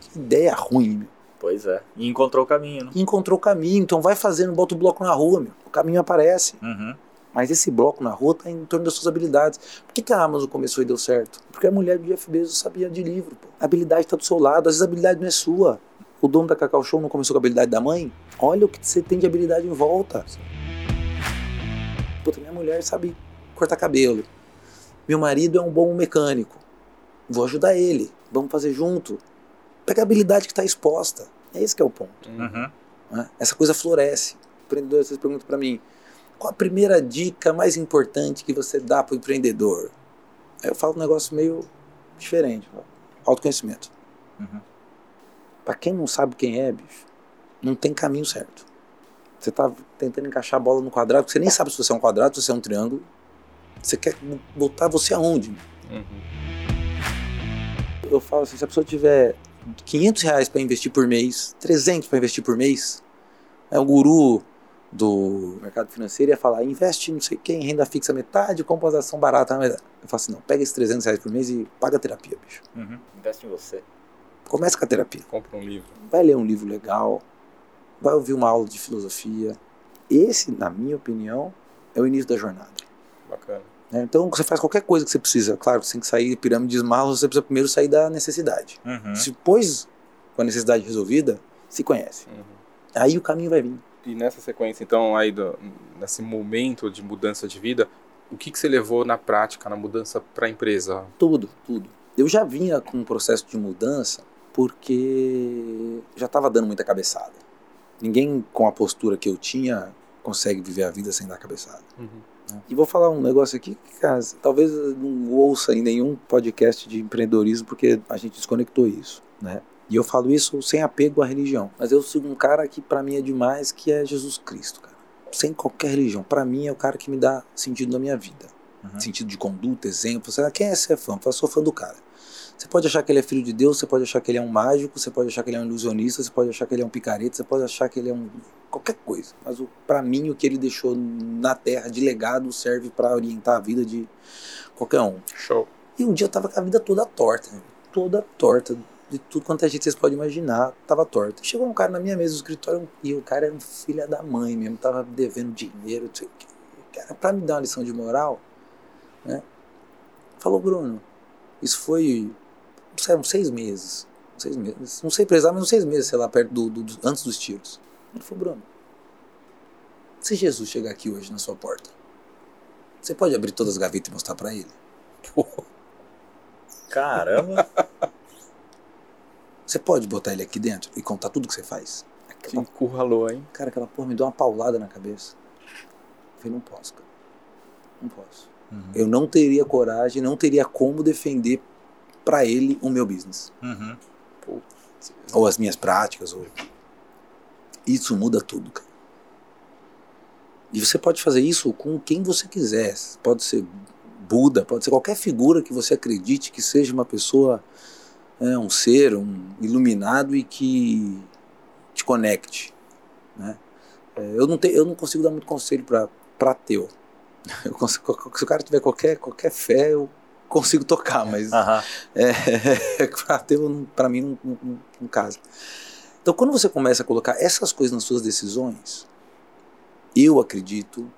Que ideia ruim, meu. Pois é. E encontrou o caminho, né? E encontrou o caminho, então vai fazendo, bota o bloco na rua, meu. O caminho aparece. Uhum. Mas esse bloco na rua tá em torno das suas habilidades. Por que, que a Amazon começou e deu certo? Porque a mulher do Jeff Bezos sabia de livro, pô. A habilidade tá do seu lado, às vezes a habilidade não é sua. O dono da Cacau Show não começou com a habilidade da mãe? Olha o que você tem de habilidade em volta. Puta, minha mulher sabe cortar cabelo. Meu marido é um bom mecânico. Vou ajudar ele. Vamos fazer junto. Pega a habilidade que está exposta. É esse que é o ponto. Uhum. né? Essa coisa floresce. O empreendedor às vezes pergunta para mim: qual a primeira dica mais importante que você dá para o empreendedor? Aí eu falo um negócio meio diferente: autoconhecimento. Uhum. Para quem não sabe quem é, bicho, não tem caminho certo. Você tá tentando encaixar a bola no quadrado, porque você nem sabe se você é um quadrado, se você é um triângulo. Você quer botar você aonde? Uhum. Eu falo assim: se a pessoa tiver 500 reais para investir por mês, 300 para investir por mês, é o guru do mercado financeiro ia falar: investe não sei quem, renda fixa metade, composição barata metade. Eu falo assim: não, pega esses 300 reais por mês e paga a terapia, bicho. Uhum. Investe em você. Começa com a terapia. Compra um livro. Vai ler um livro legal, vai ouvir uma aula de filosofia. Esse, na minha opinião, é o início da jornada. Bacana. né? Então, você faz qualquer coisa que você precisa. Claro, você tem que sair de pirâmides malas, você precisa primeiro sair da necessidade. Uhum. Se depois, com a necessidade resolvida, se conhece. Uhum. Aí o caminho vai vir. E nessa sequência, então, aí, do, nesse momento de mudança de vida, o que, que você levou na prática, na mudança para a empresa? Tudo, tudo. Eu já vinha com um processo de mudança porque já estava dando muita cabeçada. Ninguém com a postura que eu tinha consegue viver a vida sem dar cabeçada. Uhum. E vou falar um negócio aqui que, cara, talvez não ouça em nenhum podcast de empreendedorismo porque a gente desconectou isso, né? E eu falo isso sem apego à religião. Mas eu sigo um cara que para mim é demais, que é Jesus Cristo, cara. Sem qualquer religião. Para mim é o cara que me dá sentido na minha vida. Uhum. sentido de conduta, exemplo. Você, quem é ser fã? Eu sou fã do cara. Você pode achar que ele é filho de Deus, você pode achar que ele é um mágico, você pode achar que ele é um ilusionista, você pode achar que ele é um picareta, você pode achar que ele é um qualquer coisa. Mas para mim o que ele deixou na Terra de legado serve para orientar a vida de qualquer um. Show. E um dia eu tava com a vida toda torta, toda torta, de tudo quanto a gente vocês podem imaginar, tava torta. Chegou um cara na minha mesa do escritório e o cara era um filho da mãe mesmo, tava devendo dinheiro, não sei o quê. Cara, pra me dar uma lição de moral, né? Falou, Bruno, isso foi, não sei, uns seis meses, seis meses, não sei precisar, mas uns seis meses, sei lá, perto do, do- antes dos tiros. Ele falou, Bruno, se Jesus chegar aqui hoje na sua porta, você pode abrir todas as gavetas e mostrar pra ele? Caramba. [laughs] Você pode botar ele aqui dentro e contar tudo que você faz? Aquela, encurralou, hein? cara, aquela porra me deu uma paulada na cabeça. Eu falei, não posso, cara. Não posso. Uhum. Eu não teria coragem, não teria como defender pra ele o meu business. Uhum. Ou as minhas práticas. Ou... Isso muda tudo, cara. E você pode fazer isso com quem você quiser. Pode ser Buda, pode ser qualquer figura que você acredite que seja uma pessoa, é, um ser, um iluminado e que te conecte. Né? É, eu, não te, eu não consigo dar muito conselho para ateu. [laughs] Eu consigo, se o cara tiver qualquer, qualquer fé, eu consigo tocar, mas Aham. é, [laughs] pra ateu, não- pra mim, não, não, não- não casa. Então, quando você começa a colocar essas coisas nas suas decisões, eu acredito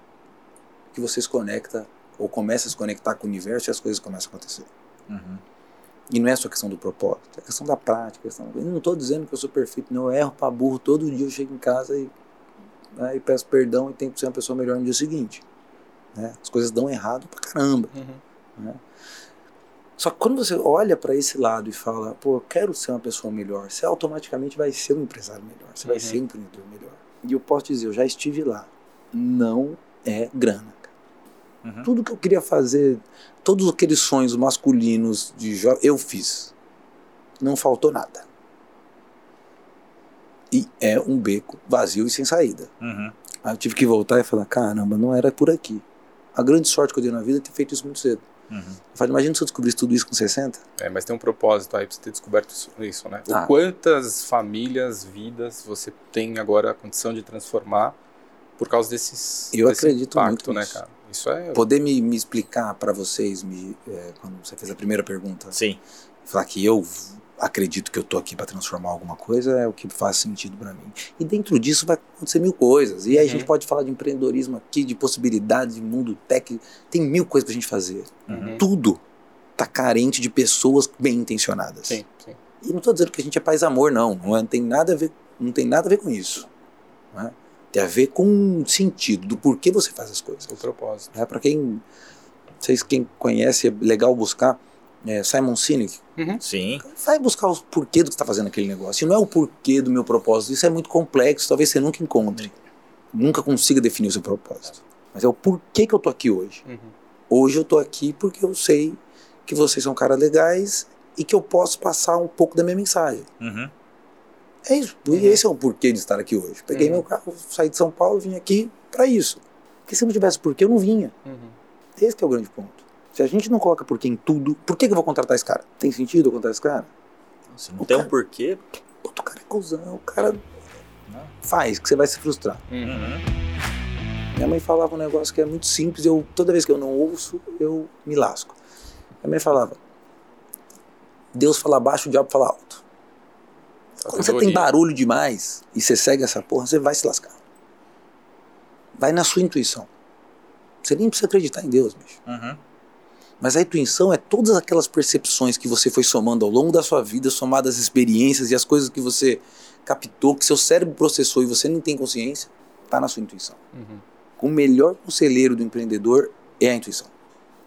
que você se conecta ou começa a se conectar com o universo e as coisas começam a acontecer. Uhum. E não é só questão do propósito, é questão da prática. Questão... Eu não estou dizendo que eu sou perfeito, não. Eu erro pra burro todo dia. Eu chego em casa e, né, e peço perdão e tento ser uma pessoa melhor no dia seguinte. né? As coisas dão errado pra caramba. Uhum. Só que quando você olha para esse lado e fala, pô, eu quero ser uma pessoa melhor, você automaticamente vai ser um empresário melhor, você vai Uhum. ser um empreendedor melhor. E eu posso dizer, eu já estive lá. Não é grana. Uhum. Tudo que eu queria fazer, todos aqueles sonhos masculinos de jovem, eu fiz. Não faltou nada. E é um beco vazio e sem saída. Uhum. Aí eu tive que voltar e falar, caramba, não era por aqui. A grande sorte que eu dei na vida é ter feito isso muito cedo. Uhum. Eu falei, imagina se eu descobrisse tudo isso com 60. É, mas tem um propósito aí pra você ter descoberto isso, isso, né? Ah. Quantas famílias, vidas você tem agora a condição de transformar por causa desses Eu desse acredito impacto, muito né, nisso. cara? Isso é Poder me, me explicar para vocês, me, é, quando você fez a primeira pergunta, Sim. falar que eu acredito que eu tô aqui para transformar alguma coisa é o que faz sentido para mim. E dentro disso vai acontecer mil coisas. E aí a Uhum. gente pode falar de empreendedorismo aqui, de possibilidades, de mundo tech. Tem mil coisas pra gente fazer. Uhum. Tudo tá carente de pessoas bem intencionadas. sim, sim. E não tô dizendo que a gente é paz amor, não. Não é- tem nada a ver, não tem nada a ver com isso. É? Tem a ver com o sentido do porquê você faz as coisas. O propósito. É, para quem vocês quem conhece, é legal buscar é, Simon Sinek. Sim. Vai buscar o porquê do que está fazendo aquele negócio. E não é o porquê do meu propósito. Isso é muito complexo. Talvez você nunca encontre. Nunca consiga definir o seu propósito. Mas é o porquê que eu tô aqui hoje. Uhum. Hoje eu tô aqui porque eu sei que vocês são caras legais e que eu posso passar um pouco da minha mensagem. Uhum. É isso. E Uhum. esse é o porquê de estar aqui hoje. Peguei Uhum. meu carro, saí de São Paulo, vim aqui para isso. Porque se não tivesse porquê, eu não vinha. Uhum. Esse que é o grande ponto. Se a gente não coloca porquê em tudo, por que, que eu vou contratar esse cara? Tem sentido eu contratar esse cara? Se não O tem cara- um porquê. Puta, o cara é cuzão, o cara Não. faz, que você vai se frustrar. Uhum. Minha mãe falava um negócio que é muito simples, eu toda vez que eu não ouço, eu me lasco. Minha mãe falava: Deus fala baixo, o diabo fala alto. Quando você tem barulho demais e você segue essa porra, você vai se lascar. Vai na sua intuição. Você nem precisa acreditar em Deus, bicho. Uhum. Mas a intuição é todas aquelas percepções que você foi somando ao longo da sua vida, somadas às experiências e as coisas que você captou, que seu cérebro processou e você nem tem consciência, tá na sua intuição. Uhum. O melhor conselheiro do empreendedor é a intuição.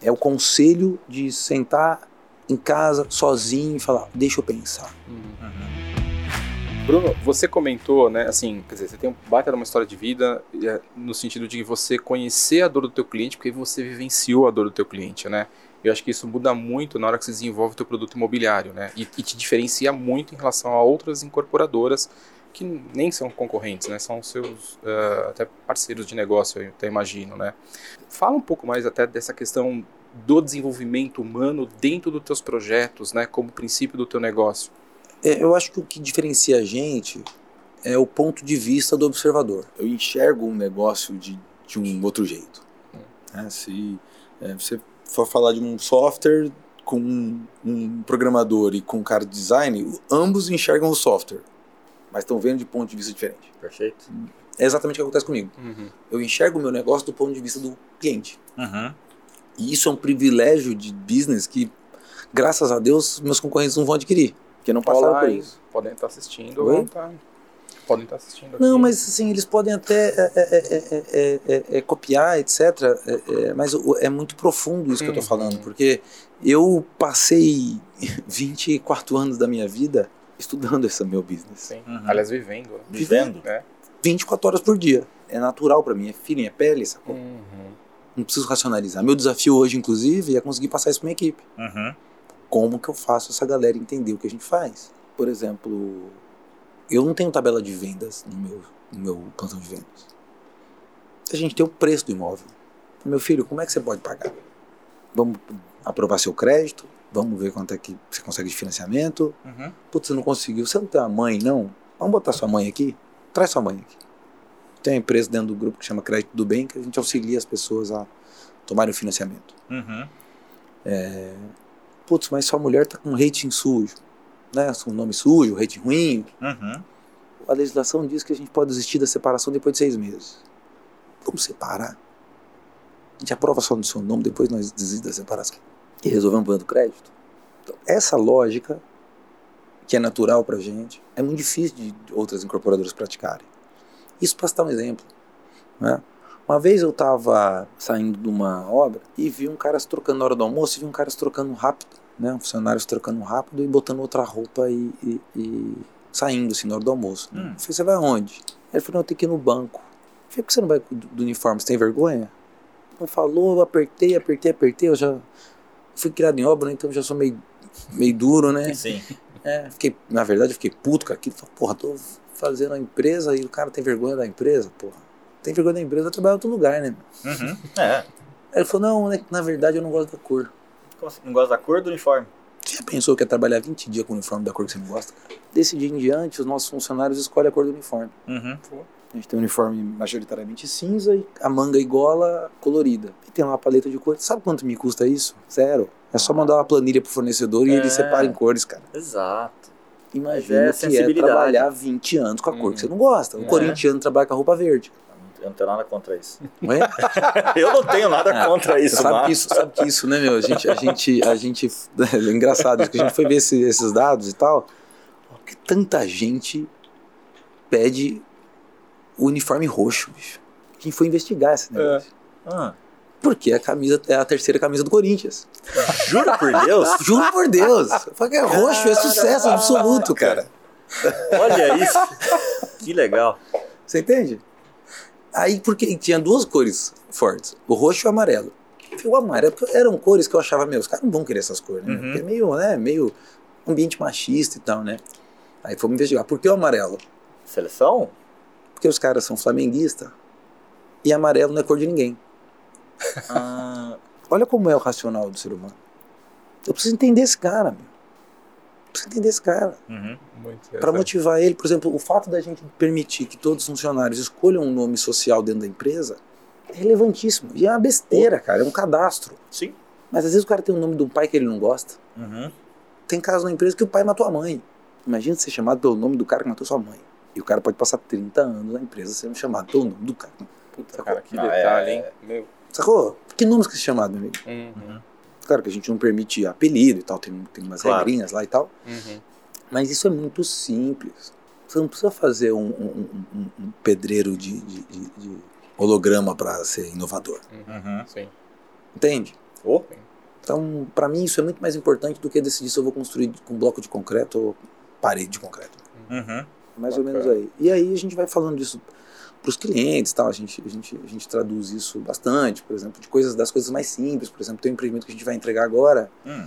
É o conselho de sentar em casa sozinho e falar, deixa eu pensar. Uhum. Bruno, você comentou, né, assim, quer dizer, você tem um baita de uma história de vida é no sentido de você conhecer a dor do teu cliente porque você vivenciou a dor do teu cliente, né? Eu acho que isso muda muito na hora que você desenvolve o teu produto imobiliário, né? E, e te diferencia muito em relação a outras incorporadoras que nem são concorrentes, né? São seus uh, até parceiros de negócio, eu até imagino, né? Fala um pouco mais até dessa questão do desenvolvimento humano dentro dos teus projetos, né? Como princípio do teu negócio. É, eu acho que o que diferencia a gente é o ponto de vista do observador. Eu enxergo um negócio de, de um outro jeito. Né? Se é, você for falar de um software com um, um, programador e com um cara de design, ambos enxergam o software, mas estão vendo de ponto de vista diferente. Perfeito. É exatamente o que acontece comigo. Uhum. Eu enxergo o meu negócio do ponto de vista do cliente. Uhum. E isso é um privilégio de business que, graças a Deus, meus concorrentes não vão adquirir. Porque não passaram Olá, por isso. Podem estar assistindo Oi? ou tá, podem estar assistindo aqui. Não, mas assim, eles podem até é, é, é, é copiar, etc. mas é muito profundo isso que eu estou falando. Porque eu passei [laughs] 24 anos da minha vida estudando esse meu business. Sim. Uhum. Aliás, vivendo. Né? Vivendo. É. 24 horas por dia. É natural para mim, é feeling, é pele, sacou? Uhum. Não preciso racionalizar. Meu desafio hoje, inclusive, é conseguir passar isso para minha equipe. Uhum. Como que eu faço essa galera entender o que a gente faz? Por exemplo, eu não tenho tabela de vendas no meu, no meu plantão de vendas. A gente tem o preço do imóvel. Meu filho, como é que você pode pagar? Vamos aprovar seu crédito, vamos ver quanto é que você consegue de financiamento. Uhum. Putz, você não conseguiu, você não tem uma mãe, não? Vamos botar sua mãe aqui? Traz sua mãe aqui. Tem uma empresa dentro do grupo que chama Crédito do Bem, que a gente auxilia as pessoas a tomarem o financiamento. Uhum. É... Putz, mas sua mulher tá com rating sujo, né? Com nome sujo, rating ruim. Uhum. A legislação diz que a gente pode desistir da separação depois de seis meses. Vamos separar? A gente aprova só no seu nome, depois nós desistimos da separação. E resolvemos o do crédito. Então, essa lógica, que é natural para gente, é muito difícil de outras incorporadoras praticarem. Isso para citar um exemplo. Né? Uma vez eu estava saindo de uma obra e vi um cara se trocando na hora do almoço e vi um cara se trocando rápido, né? um funcionário se trocando rápido e botando outra roupa e, e, e saindo assim na hora do almoço. Hum. Eu falei, você vai aonde? Ele falou, não, eu tenho que ir no banco. Eu falei, por que você não vai do uniforme? Você tem vergonha? Não falou, eu apertei, apertei, apertei, eu já fui criado em obra, né? então já sou meio, meio duro, né? Sim. [laughs] É, fiquei, na verdade, eu fiquei puto com aquilo. Porra, tô fazendo a empresa e o cara tem vergonha da empresa, porra. Tem vergonha da empresa, vai trabalhar em outro lugar, né? Uhum. É. Aí ele falou, não, né, na verdade eu não gosto da cor. Como assim? Não gosta da cor do uniforme? Você já pensou que é trabalhar 20 dias com o uniforme da cor que você não gosta? Desse dia em diante, os nossos funcionários escolhem a cor do uniforme. Uhum. A gente tem um uniforme majoritariamente cinza e a manga e gola colorida. E tem uma paleta de cores. Sabe quanto me custa isso? Zero. É só mandar uma planilha pro fornecedor e é. ele separa em cores, cara. Exato. Imagina é que é trabalhar 20 anos com a cor que você não gosta. O é. corintiano trabalha com a roupa verde. Eu não tenho nada contra isso. Não é? [laughs] eu não tenho nada contra isso, sabe que isso, sabe que isso, né, meu? A gente, a gente, a gente [laughs] é engraçado isso, que a gente foi ver esse, esses dados e tal. Que tanta gente pede o uniforme roxo, bicho. Gente foi investigar esse negócio. É. Ah. Porque a camisa é a terceira camisa do Corinthians. Jura por Deus? [laughs] Juro por Deus. Porque é roxo é sucesso absoluto, cara. Olha isso. Que legal. Você entende? Aí, porque tinha duas cores fortes, o roxo e o amarelo. O amarelo, eram cores que eu achava, meu, os caras não vão querer essas cores, né? Uhum. é meio, né, meio ambiente machista e tal, né? Aí fomos investigar. Por que o amarelo? Seleção? Porque os caras são flamenguistas e amarelo não é cor de ninguém. Ah. [laughs] Olha como é o racional do ser humano. Eu preciso entender esse cara, meu. Eu preciso entender esse cara. Uhum. Para motivar ele, por exemplo, o fato da gente permitir que todos os funcionários escolham um nome social dentro da empresa é relevantíssimo. E é uma besteira, cara. É um cadastro. Sim. Mas às vezes o cara tem o um nome de um pai que ele não gosta. Uhum. Tem casos na empresa que o pai matou a mãe. Imagina ser chamado pelo nome do cara que matou sua mãe. E o cara pode passar 30 anos na empresa sendo chamado pelo nome do cara. Puta, cara, que detalhe, é... hein? Meu. Sacou? Que nomes que se chamado, meu amigo? Uhum. Claro que a gente não permite apelido e tal, tem, tem umas claro. regrinhas lá e tal. Uhum. Mas isso é muito simples. Você não precisa fazer um, um, um, um pedreiro de, de, de, de holograma para ser inovador. Uhum. Sim. Entende? Oh. Então, para mim, isso é muito mais importante do que decidir se eu vou construir com bloco de concreto ou parede de concreto. Uhum. Mais Bacana. ou menos aí. E aí a gente vai falando disso para os clientes, tal. A gente, a gente a gente traduz isso bastante, por exemplo, de coisas das coisas mais simples. Por exemplo, tem um empreendimento que a gente vai entregar agora, hum.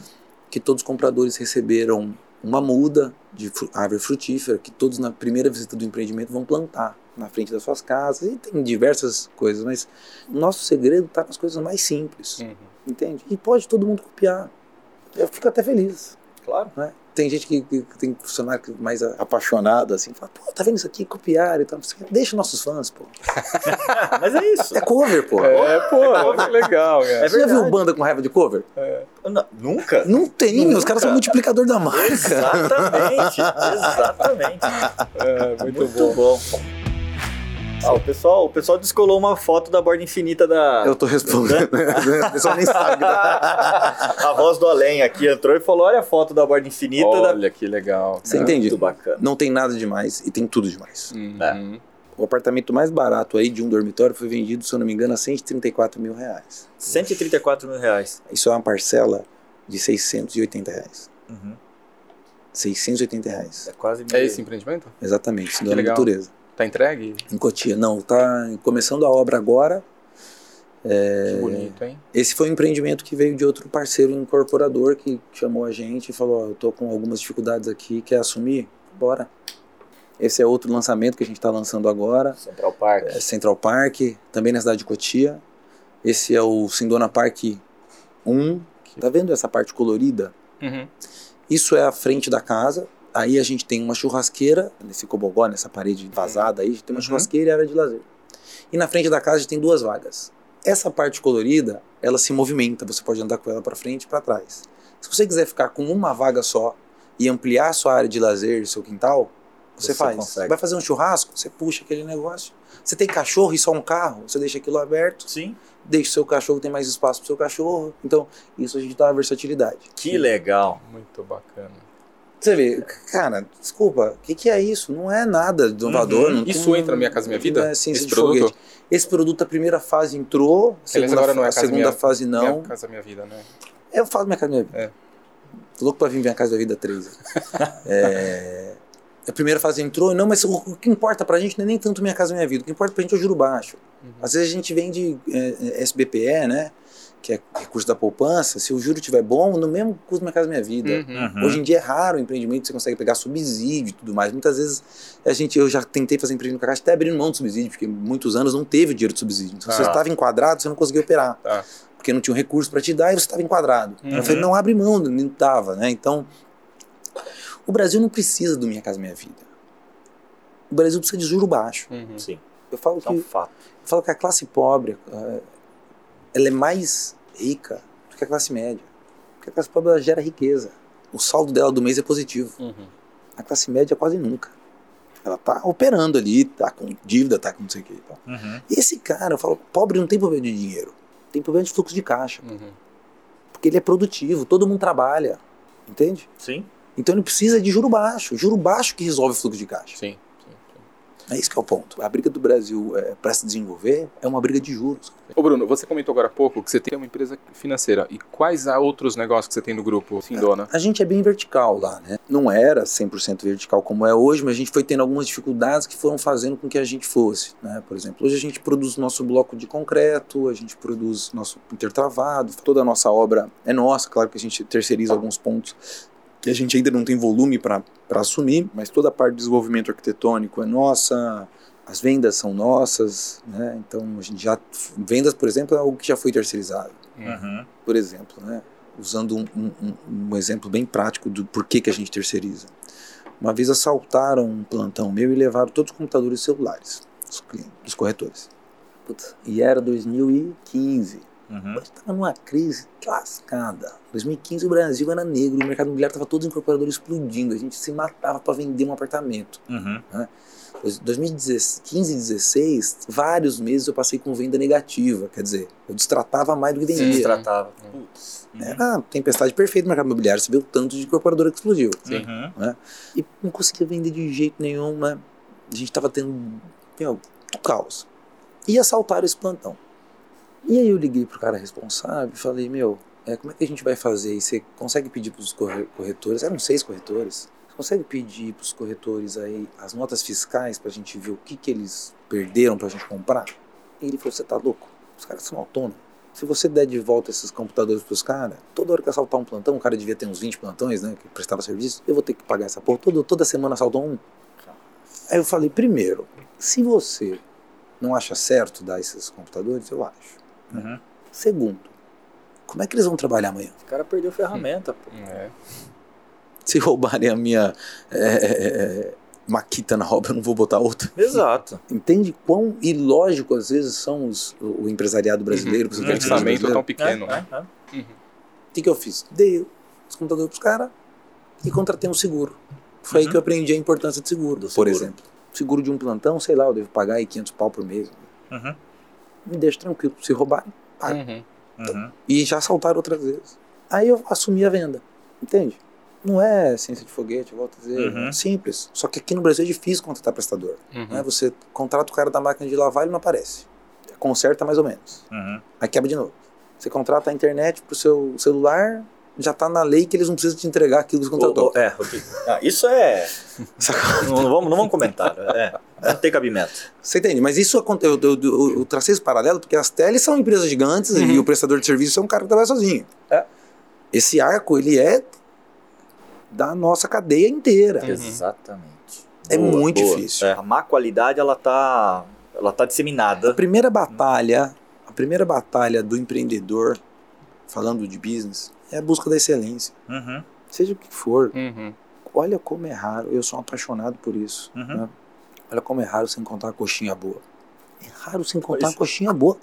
que todos os compradores receberam uma muda de árvore frutífera que todos na primeira visita do empreendimento vão plantar na frente das suas casas. E tem diversas coisas, mas o nosso segredo está nas coisas mais simples, Uhum. entende? E pode todo mundo copiar. Eu fico até feliz. Claro. né? Tem gente que, que- tem funcionário que mais apaixonado, assim, fala, pô, tá vendo isso aqui? Copiar e tal. Deixa nossos fãs, pô. [laughs] Mas é isso. É cover, pô. É, pô, que legal, cara. É Você já viu verdade. banda com raiva de cover? Não, nunca? Não tem, Nunca. os caras são multiplicador da marca. Exatamente, exatamente. [laughs] É, muito, Muito bom. bom. Ah, o, pessoal, o pessoal descolou uma foto da borda infinita da. Eu tô respondendo. [laughs] o pessoal nem sabe. a voz do além aqui entrou e falou: olha a foto da borda infinita. da... Olha que legal. Você cara. entende? Muito bacana. Não tem nada demais e tem tudo demais. Uhum. O apartamento mais barato aí de um dormitório foi vendido, se eu não me engano, a 134 mil reais. 134 mil reais. Isso é uma parcela de 680 reais. Uhum. 680 reais. É quase É esse empreendimento? Exatamente, isso Que da legal. natureza. Tá entregue? Em Cotia. Não, tá começando a obra agora. Que bonito, hein? Esse foi um empreendimento que veio de outro parceiro incorporador que chamou a gente e falou: ó, eu tô com algumas dificuldades aqui, quer assumir? Bora. Esse é outro lançamento que a gente está lançando agora. Central Park. É Central Park, também na cidade de Cotia. Esse é o Sindona Park 1. Tá vendo essa parte colorida? Uhum. Isso é a frente da casa. Aí a gente tem uma churrasqueira, nesse cobogó, nessa parede vazada aí, a gente tem uma Uhum. churrasqueira e área de lazer. E na frente da casa a gente tem duas vagas. Essa parte colorida, ela se movimenta, você pode andar com ela para frente e para trás. Se você quiser ficar com uma vaga só e ampliar a sua área de lazer, seu quintal, você, Você faz. consegue. Vai fazer um churrasco, você puxa aquele negócio. Você tem cachorro e só um carro, você deixa aquilo aberto, Sim. deixa o seu cachorro, tem mais espaço para o seu cachorro. Então, isso a gente dá uma versatilidade. Que legal. Muito bacana. Você vê, cara, desculpa, o que, que é isso? Não é nada inovador. Uhum. não Isso tem- entra na Minha Casa Minha Vida? É ciência Esse de produto? foguete. Esse produto, a primeira fase entrou, Aliás, segunda, agora não é a Casa segunda Minha- fase não. Minha Casa Minha Vida, né? Eu faço minha casa minha vida. É. Tô louco pra vir minha casa da vida 13. [laughs] é, a primeira fase entrou, não, mas o, o que importa pra gente não é nem tanto minha casa minha vida. O que importa pra gente é o juro baixo. Uhum. Às vezes a gente vende é, é, SBPE, né? Que é recurso da poupança. Se o juro estiver bom, no mesmo custo minha casa minha vida. Uhum. Hoje em dia é raro o empreendimento que você consegue pegar subsídio e tudo mais. Muitas vezes a gente, eu já tentei fazer empreendimento com a Caixa até abrindo mão de subsídio, porque muitos anos não teve dinheiro de subsídio. Então, se Ah. você estava enquadrado, você não conseguia operar. Tá. Porque não tinha um recurso para te dar e você estava enquadrado. Uhum. Eu falei, não abre mão, não estava, né? Então, o Brasil não precisa do Minha Casa Minha Vida. O Brasil precisa de juro baixo. Uhum. Sim. Eu falo É um que, fato. eu falo que a classe pobre, eh, ela é mais rica do que a classe média. Porque a classe pobre ela gera riqueza. O saldo dela do mês é positivo. Uhum. A classe média quase nunca. Ela tá operando ali, tá com dívida, tá com não sei o que. Então. Uhum. Esse cara, eu falo, pobre não tem problema de dinheiro. Tem problema de fluxo de caixa. Uhum. Porque ele é produtivo, todo mundo trabalha. Entende? Sim. Então ele precisa de juro baixo. Juro baixo que resolve o fluxo de caixa. Sim. É isso que é o ponto. A briga do Brasil é, para se desenvolver é uma briga de juros. Ô Bruno, você comentou agora há pouco que você tem uma empresa financeira. E quais há outros negócios que você tem no grupo Sindona? A gente é bem vertical lá, né? Não era 100% vertical como é hoje, mas a gente foi tendo algumas dificuldades que foram fazendo com que a gente fosse, né? Por exemplo, hoje a gente produz nosso bloco de concreto, a gente produz nosso intertravado, toda a nossa obra é nossa, claro que a gente terceiriza alguns pontos que a gente ainda não tem volume para assumir, mas toda a parte de desenvolvimento arquitetônico é nossa, as vendas são nossas, né? Então a gente já vendas, por exemplo, é algo que já foi terceirizado Uhum. por exemplo, né? usando um, um- um- um exemplo bem prático do porquê que a gente terceiriza. Uma vez assaltaram um plantão meu e levaram todos os computadores e celulares dos, clientes, dos corretores. Putz, e era 2015. Uhum. A gente estava numa crise lascada. 2015 o Brasil era negro, o mercado imobiliário estava todos os incorporadores explodindo. A gente se matava para vender um apartamento. Uhum. 2015 e 16, vários meses eu passei com venda negativa. Quer dizer, eu destratava mais do que vendia. Se tratava. Putz. Uhum. Era tempestade perfeita no mercado imobiliário. Você vê o tanto de incorporadora que explodiu. Sim. Uhum. E não conseguia vender de jeito nenhum, né? A gente tava tendo, meu, caos. E assaltaram esse plantão. E aí eu liguei pro cara responsável e falei, meu, é, como é que a gente vai fazer? E você consegue pedir pros corre- corretores, eram seis corretores, você consegue pedir pros corretores aí as notas fiscais pra gente ver o que que eles perderam pra gente comprar? E ele falou, você tá louco? Os caras são autônomos. Se você der de volta esses computadores pros caras, toda hora que assaltar um plantão, o cara devia ter uns 20 plantões, né? Que prestava serviço, eu vou ter que pagar essa porra. Todo, toda semana assaltou um. Aí eu falei, primeiro, se você não acha certo dar esses computadores, eu acho. Uhum. Segundo, como é que eles vão trabalhar amanhã? O cara perdeu ferramenta, pô. É. Se roubarem a minha é, é, é, Maquita na obra, eu não vou botar outra. Exato. Entende quão ilógico às vezes são os, o, o empresariado brasileiro, os O Uhum. empresários pensamento é tão pequeno, É, né? é, é. O que, que eu fiz? Dei os computadores pros caras e contratei um seguro. Foi aí Uhum. que eu aprendi a importância de seguro, Do por seguro. exemplo. Seguro de um plantão, sei lá, eu devo pagar aí 500 pau por mês. Uhum. Me deixa tranquilo. Se roubarem, paga. Uhum. Uhum. E já assaltaram outras vezes. Aí eu assumi a venda. Entende? Não é ciência de foguete, eu volto a dizer. Uhum. É simples. Só que aqui no Brasil é difícil contratar prestador. Uhum. né? Você contrata o cara da máquina de lavar, ele não aparece. Conserta mais ou menos. Uhum. Aí quebra de novo. Você contrata a internet pro seu celular, já tá na lei que eles não precisam te entregar aquilo que você contratou. O- o- é, Rodrigo. Ah, isso é. não, não vamos, não vamos comentar. É, não tem cabimento. Você entende? Mas isso aconte- eu, eu, eu, eu tracei esse paralelo porque as teles são empresas gigantes Uhum. e o prestador de serviço é um cara que trabalha sozinho. É. Esse arco, ele é da nossa cadeia inteira. Uhum. Exatamente. É muito difícil. É, a má qualidade, ela tá, ela tá A disseminada. primeira batalha, a primeira batalha do empreendedor, falando de business, é a busca da excelência. Uhum. Seja o que for, Uhum. olha como é raro, eu sou apaixonado por isso. Uhum. né? Olha como é raro você encontrar uma coxinha boa. É raro você encontrar uma coxinha boa.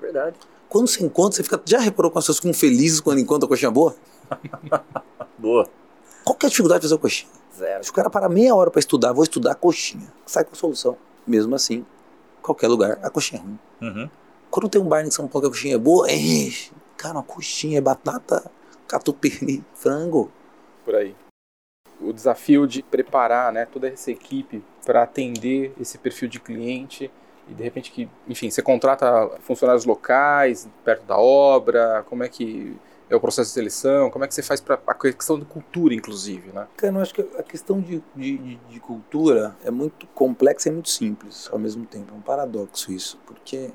Verdade. Quando você encontra, você fica. Já reparou como as pessoas ficam felizes quando encontram a coxinha boa? [laughs] Boa. Qual que é a dificuldade de fazer a coxinha? Zero. Se o cara parar meia hora para estudar, vou estudar a coxinha. Sai com a solução. Mesmo assim, qualquer lugar, a coxinha é ruim. Uhum. Quando tem um bar em São Paulo que a coxinha é boa, é, cara, uma coxinha é batata, catupiry, [laughs] frango. Por aí. O desafio de preparar né, toda essa equipe para atender esse perfil de cliente e de repente que, enfim, você contrata funcionários locais perto da obra, como é que é o processo de seleção, como é que você faz para a questão de cultura, inclusive, né? Cara, eu acho que a questão de, de, de- de cultura é muito complexa e muito simples ao mesmo tempo. É um paradoxo isso, porque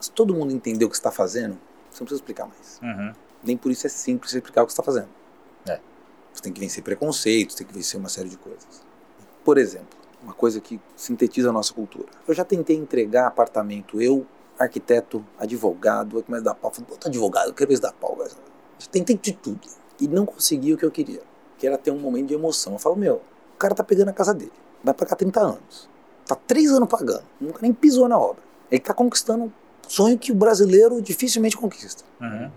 se todo mundo entender o que você está fazendo, você não precisa explicar mais. Uhum. Nem por isso é simples explicar o que você está fazendo. É. Você tem que vencer preconceitos, tem que vencer uma série de coisas. Por exemplo, uma coisa que sintetiza a nossa cultura. Eu já tentei entregar apartamento, eu, arquiteto, advogado, que mais dá pau. Falei, Puta advogado, eu quero ver se dá pau. Já tentei de tudo. E não consegui o que eu queria, que era ter um momento de emoção. Eu falo, meu, o cara tá pegando a casa dele, vai pagar 30 anos. Tá três anos pagando, nunca nem pisou na obra. Ele tá conquistando um sonho que o brasileiro dificilmente conquista. Uhum.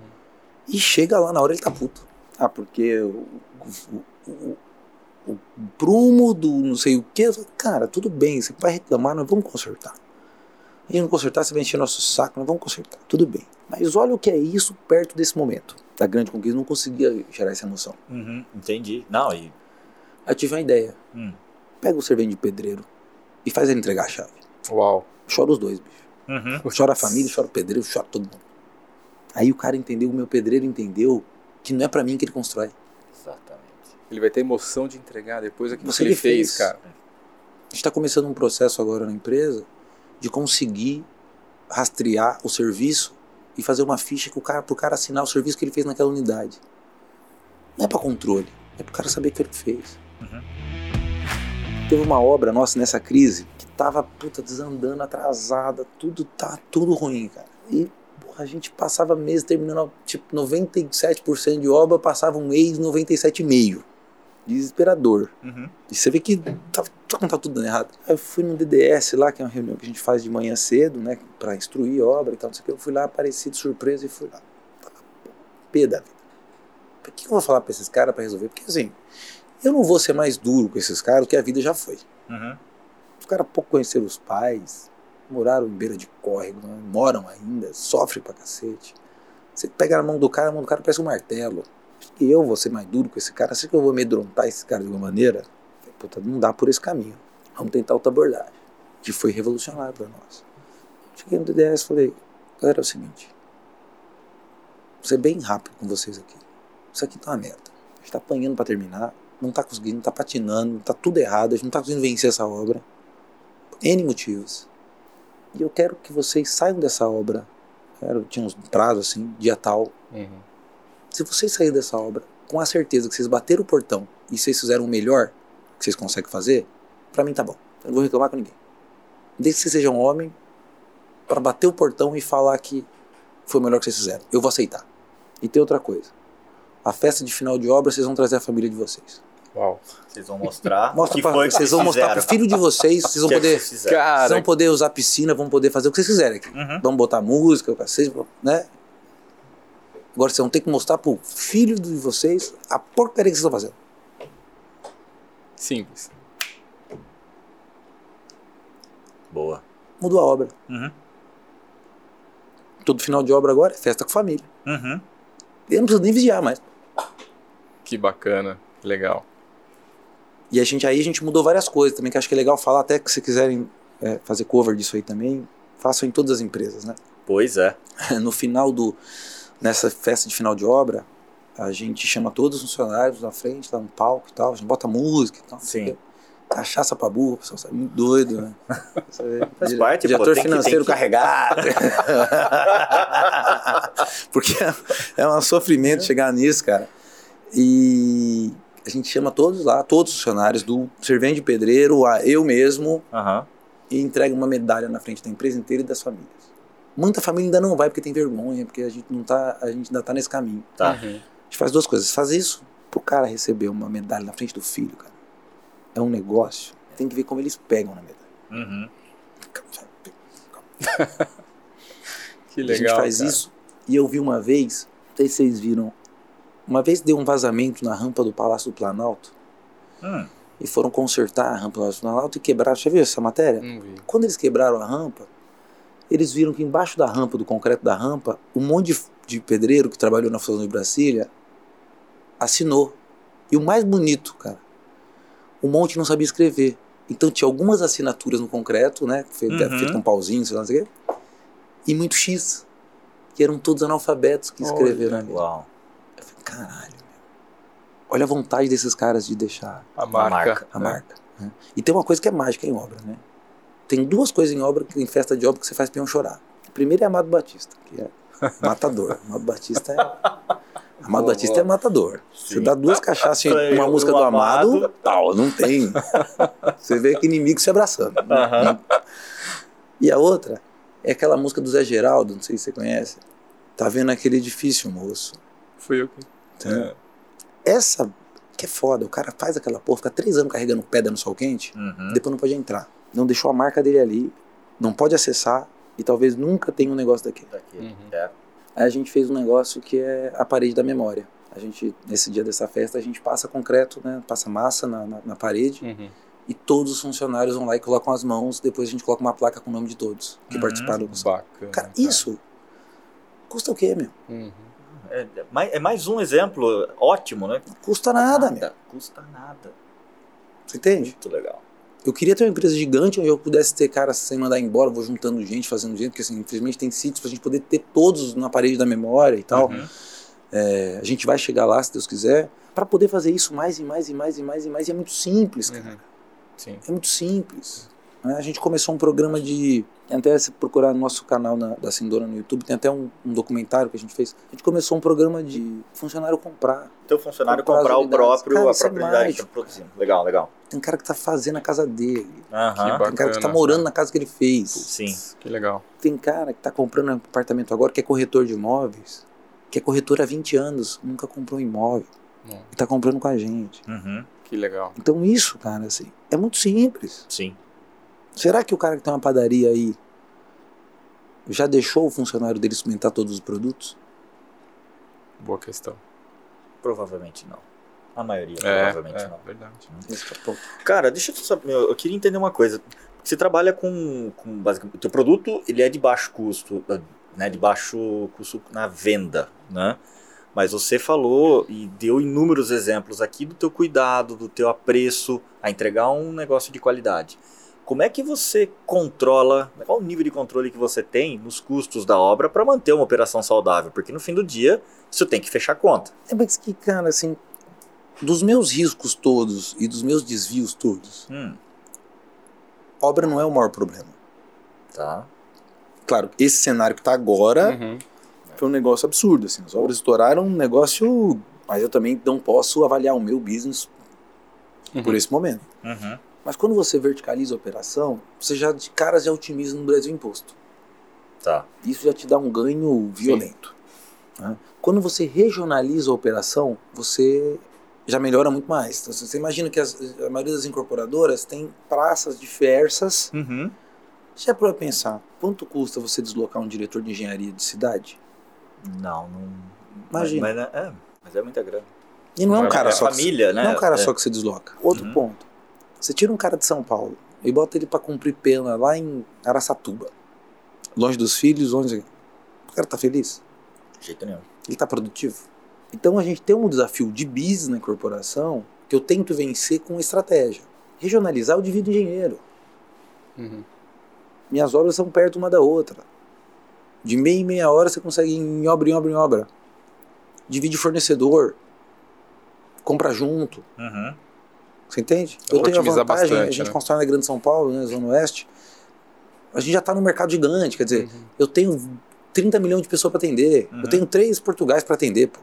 E chega lá na hora ele tá puto. Ah, porque o, o, o, o prumo do não sei o que. Cara, tudo bem, você vai reclamar, nós vamos consertar. A gente não consertar, você vai encher nosso saco, nós vamos consertar. Tudo bem. Mas olha o que é isso perto desse momento. Da grande conquista, não conseguia gerar essa emoção. Uhum. Entendi. Não, e. Aí eu tive uma ideia. Hum. Pega o servente de pedreiro e faz ele entregar a chave. Uau. Chora os dois, bicho. Uhum. Chora a família, chora o pedreiro, chora todo mundo. Aí o cara entendeu, o meu pedreiro entendeu que não é pra mim que ele constrói. Exatamente. Ele vai ter emoção de entregar depois aquilo Você que ele fez, fez. cara. A gente está começando um processo agora na empresa de conseguir rastrear o serviço e fazer uma ficha que o cara, pro cara assinar o serviço que ele fez naquela unidade. Não é para controle, é pro cara saber o que ele fez. Uhum. Teve uma obra nossa nessa crise que tava puta, desandando, atrasada, tudo tá tudo ruim, cara. E a gente passava mês terminando tipo 97% de obra, passava um mês 97,5%. Desesperador. Uhum. E você vê que tá, tá, tá tudo dando errado. Aí eu fui no DDS lá, que é uma reunião que a gente faz de manhã cedo, né? Pra instruir obra e tal, não sei o que. Eu fui lá, apareci de surpresa e fui lá. Pé da vida. Por que eu vou falar pra esses caras pra resolver? Porque assim, eu não vou ser mais duro com esses caras, que a vida já foi. Uhum. Os caras pouco conheceram os pais, moraram em beira de córrego, né, moram ainda, sofrem pra cacete. Você pega na mão do cara, a mão do cara parece um martelo. Que eu vou ser mais duro com esse cara, acho que eu vou amedrontar esse cara de alguma maneira. Puta, não dá por esse caminho. Vamos tentar outra abordagem. Que foi revolucionário pra nós. Cheguei no DDS e falei, galera, é o seguinte. Vou ser bem rápido com vocês aqui. Isso aqui tá uma merda. A gente tá apanhando pra terminar, não tá conseguindo, tá patinando, tá tudo errado, a gente não tá conseguindo vencer essa obra. N motivos. E eu quero que vocês saiam dessa obra quero, tinha uns prazos assim, dia tal. Uhum. Se vocês saírem dessa obra com a certeza que vocês bateram o portão e vocês fizeram o melhor que vocês conseguem fazer, pra mim tá bom. Eu não vou reclamar com ninguém. Desde que vocês sejam um homem pra bater o portão e falar que foi o melhor que vocês fizeram. Eu vou aceitar. E tem outra coisa. A festa de final de obra, vocês vão trazer a família de vocês. Uau. Vocês vão mostrar [laughs] Mostra o que pra- foi que vocês vão mostrar pro fizeram. filho de vocês, vocês vão O que é que poder, vocês vocês vão poder usar piscina, vão poder fazer o que vocês quiserem aqui. Uhum. Vamos botar música, vocês, né? Agora vocês vão ter que mostrar pro filho de vocês a porcaria que vocês estão fazendo. simples. Boa. Mudou a obra. Uhum. Todo final de obra agora é festa com família. Uhum. Eu não preciso nem vigiar mais. Que bacana. Legal. E a gente aí a gente mudou várias coisas também, que acho que é legal falar, até que se quiserem é, fazer cover disso aí também, façam em todas as empresas, né? Pois é. [laughs] no final do nessa festa de final de obra, a gente chama todos os funcionários na frente, lá no palco e tal, a gente bota música e tal. Sim. Cachaça pra burro, o pessoal sabe, muito doido, né? [laughs] Faz parte, pô, Diretor que- financeiro tem que- carregado. [laughs] Porque é um sofrimento chegar nisso, cara. E a gente chama todos lá, todos os funcionários, do servente de pedreiro, a eu mesmo, Aham. e entrega uma medalha na frente da empresa inteira e das famílias. Muita família ainda não vai porque tem vergonha, porque a gente não tá, a gente ainda tá nesse caminho. Tá. Uhum. A gente faz duas coisas, faz isso pro cara receber uma medalha na frente do filho, cara. É um negócio. Tem que ver como eles pegam na medalha. Uhum. [laughs] Que a legal. gente faz cara. isso. E eu vi uma vez, não sei se vocês viram, uma vez deu um vazamento na rampa do Palácio do Planalto Hum. e foram consertar a rampa do Palácio do Planalto e quebraram. Já viu essa matéria? Não vi. Quando eles quebraram a rampa, eles viram que embaixo da rampa, do concreto da rampa, um monte de, de pedreiro que trabalhou na Fusão de Brasília assinou. E o mais bonito, cara, um monte não sabia escrever. Então tinha algumas assinaturas no concreto, né? Feito, Uhum. feito com um pauzinho, sei lá, não sei o quê. E muito X. Que eram todos analfabetos que escreveram Olha. ali. Uau. Caralho, meu. Olha a vontade desses caras de deixar A marca. marca. a né? marca. né? E tem uma coisa que é mágica em obra, né? Tem duas coisas em obra, em festa de obra, que você faz peão chorar. A primeira é Amado Batista, que é [laughs] matador. Amado Batista é. Amado Boa, Batista boa. é matador. Você Sim. dá duas cachaças em [laughs] uma o- música o do Amado, Amado. tal, não tem. [laughs] Você vê que inimigo se abraçando. Aham. E a outra é aquela música do Zé Geraldo, não sei se você conhece. Tá vendo aquele edifício, moço? Fui eu que. Entendeu? Essa que é foda, o cara faz aquela porra, fica três anos carregando pedra no sol quente, Uhum. depois não pode entrar. Não deixou a marca dele ali, não pode acessar e talvez nunca tenha um negócio daquele. Daquele. Uhum. É. Aí a gente fez um negócio que é a parede da memória. A gente, nesse dia dessa festa, a gente passa concreto, né, passa massa na, na, na parede Uhum. e todos os funcionários vão lá e colocam as mãos, depois a gente coloca uma placa com o nome de todos que Uhum. participaram. Bacana. Cara, isso custa o quê, meu? Uhum. É, é mais, é mais um exemplo ótimo, né? Custa nada, meu. Custa nada. Você entende? Muito legal. Eu queria ter uma empresa gigante onde eu pudesse ter cara sem mandar embora, vou juntando gente, fazendo gente, porque assim, infelizmente tem sítios pra gente poder ter todos na parede da memória e tal. Uhum. É, a gente vai chegar lá, se Deus quiser, para poder fazer isso mais e mais e mais e mais e mais. E é muito simples, cara. Uhum. Sim. É muito simples. Né? A gente começou um programa de. Até se procurar no nosso canal na- da Sindora no YouTube, tem até um, um documentário que a gente fez. A gente começou um programa de funcionário comprar. Teu funcionário Comprar comprar o próprio, Cara, a isso é unidade que tá produzindo. Legal, legal. Tem cara que tá fazendo a casa dele. Aham. Que Tem cara que tá morando na casa que ele fez. Sim. Que legal. Tem cara que tá comprando um apartamento agora que é corretor de imóveis, que é corretor há 20 anos, nunca comprou um imóvel. Hum. E tá comprando com a gente. Uhum. Que legal. Então isso, cara, assim, é muito simples. Sim. Será que o cara que tem uma padaria aí já deixou o funcionário dele experimentar todos os produtos? Boa questão. Provavelmente não. A maioria, É, provavelmente é não. verdade. É. Cara, deixa eu saber, eu eu queria entender uma coisa. Você trabalha com, com basicamente, o teu produto, ele é de baixo custo, né, de baixo custo na venda, né? Mas você falou e deu inúmeros exemplos aqui do teu cuidado, do teu apreço a entregar um negócio de qualidade. Como é que você controla, qual o nível de controle que você tem nos custos da obra para manter uma operação saudável? Porque no fim do dia, você tem que fechar a conta. É, mas que, cara, assim, dos meus riscos todos e dos meus desvios todos, Hum, obra não é o maior problema. tá. Claro, esse cenário que está agora Uhum. foi um negócio absurdo. Assim, as obras estouraram um negócio. Mas eu também não posso avaliar o meu business Uhum. por esse momento. Uhum. Mas quando você verticaliza a operação, você já de cara já otimiza no Brasil imposto. Tá. Isso já te dá um ganho violento. né? Quando você regionaliza a operação, você já melhora muito mais. Então, você imagina que as- a maioria das incorporadoras tem praças diversas. Uhum. Já para pensar, quanto custa você deslocar um diretor de engenharia de cidade? Não, não. Imagina. Mas, mas é, mas é muita grana. E não é um Mas cara é só que família, né? Não é um cara É. só que você desloca. Outro Uhum. ponto. Você tira um cara de São Paulo e bota ele pra cumprir pena lá em Araçatuba. Longe dos filhos, longe. O cara tá feliz? De jeito nenhum. Ele tá produtivo? Então a gente tem um desafio de business na corporação que eu tento vencer com estratégia. Regionalizar, eu divido engenheiro. Uhum. Minhas obras são perto uma da outra. De meia em meia hora você consegue ir em obra, em obra, em obra. Divide fornecedor. Compra junto. Uhum. Você entende? Eu tenho a vantagem, a bastante, gente né? constrói na Grande São Paulo, né, Zona Oeste. A gente já está no mercado gigante, quer dizer, Uhum. eu tenho 30 milhões de pessoas para atender. Uhum. Eu tenho três Portugais para atender, pô.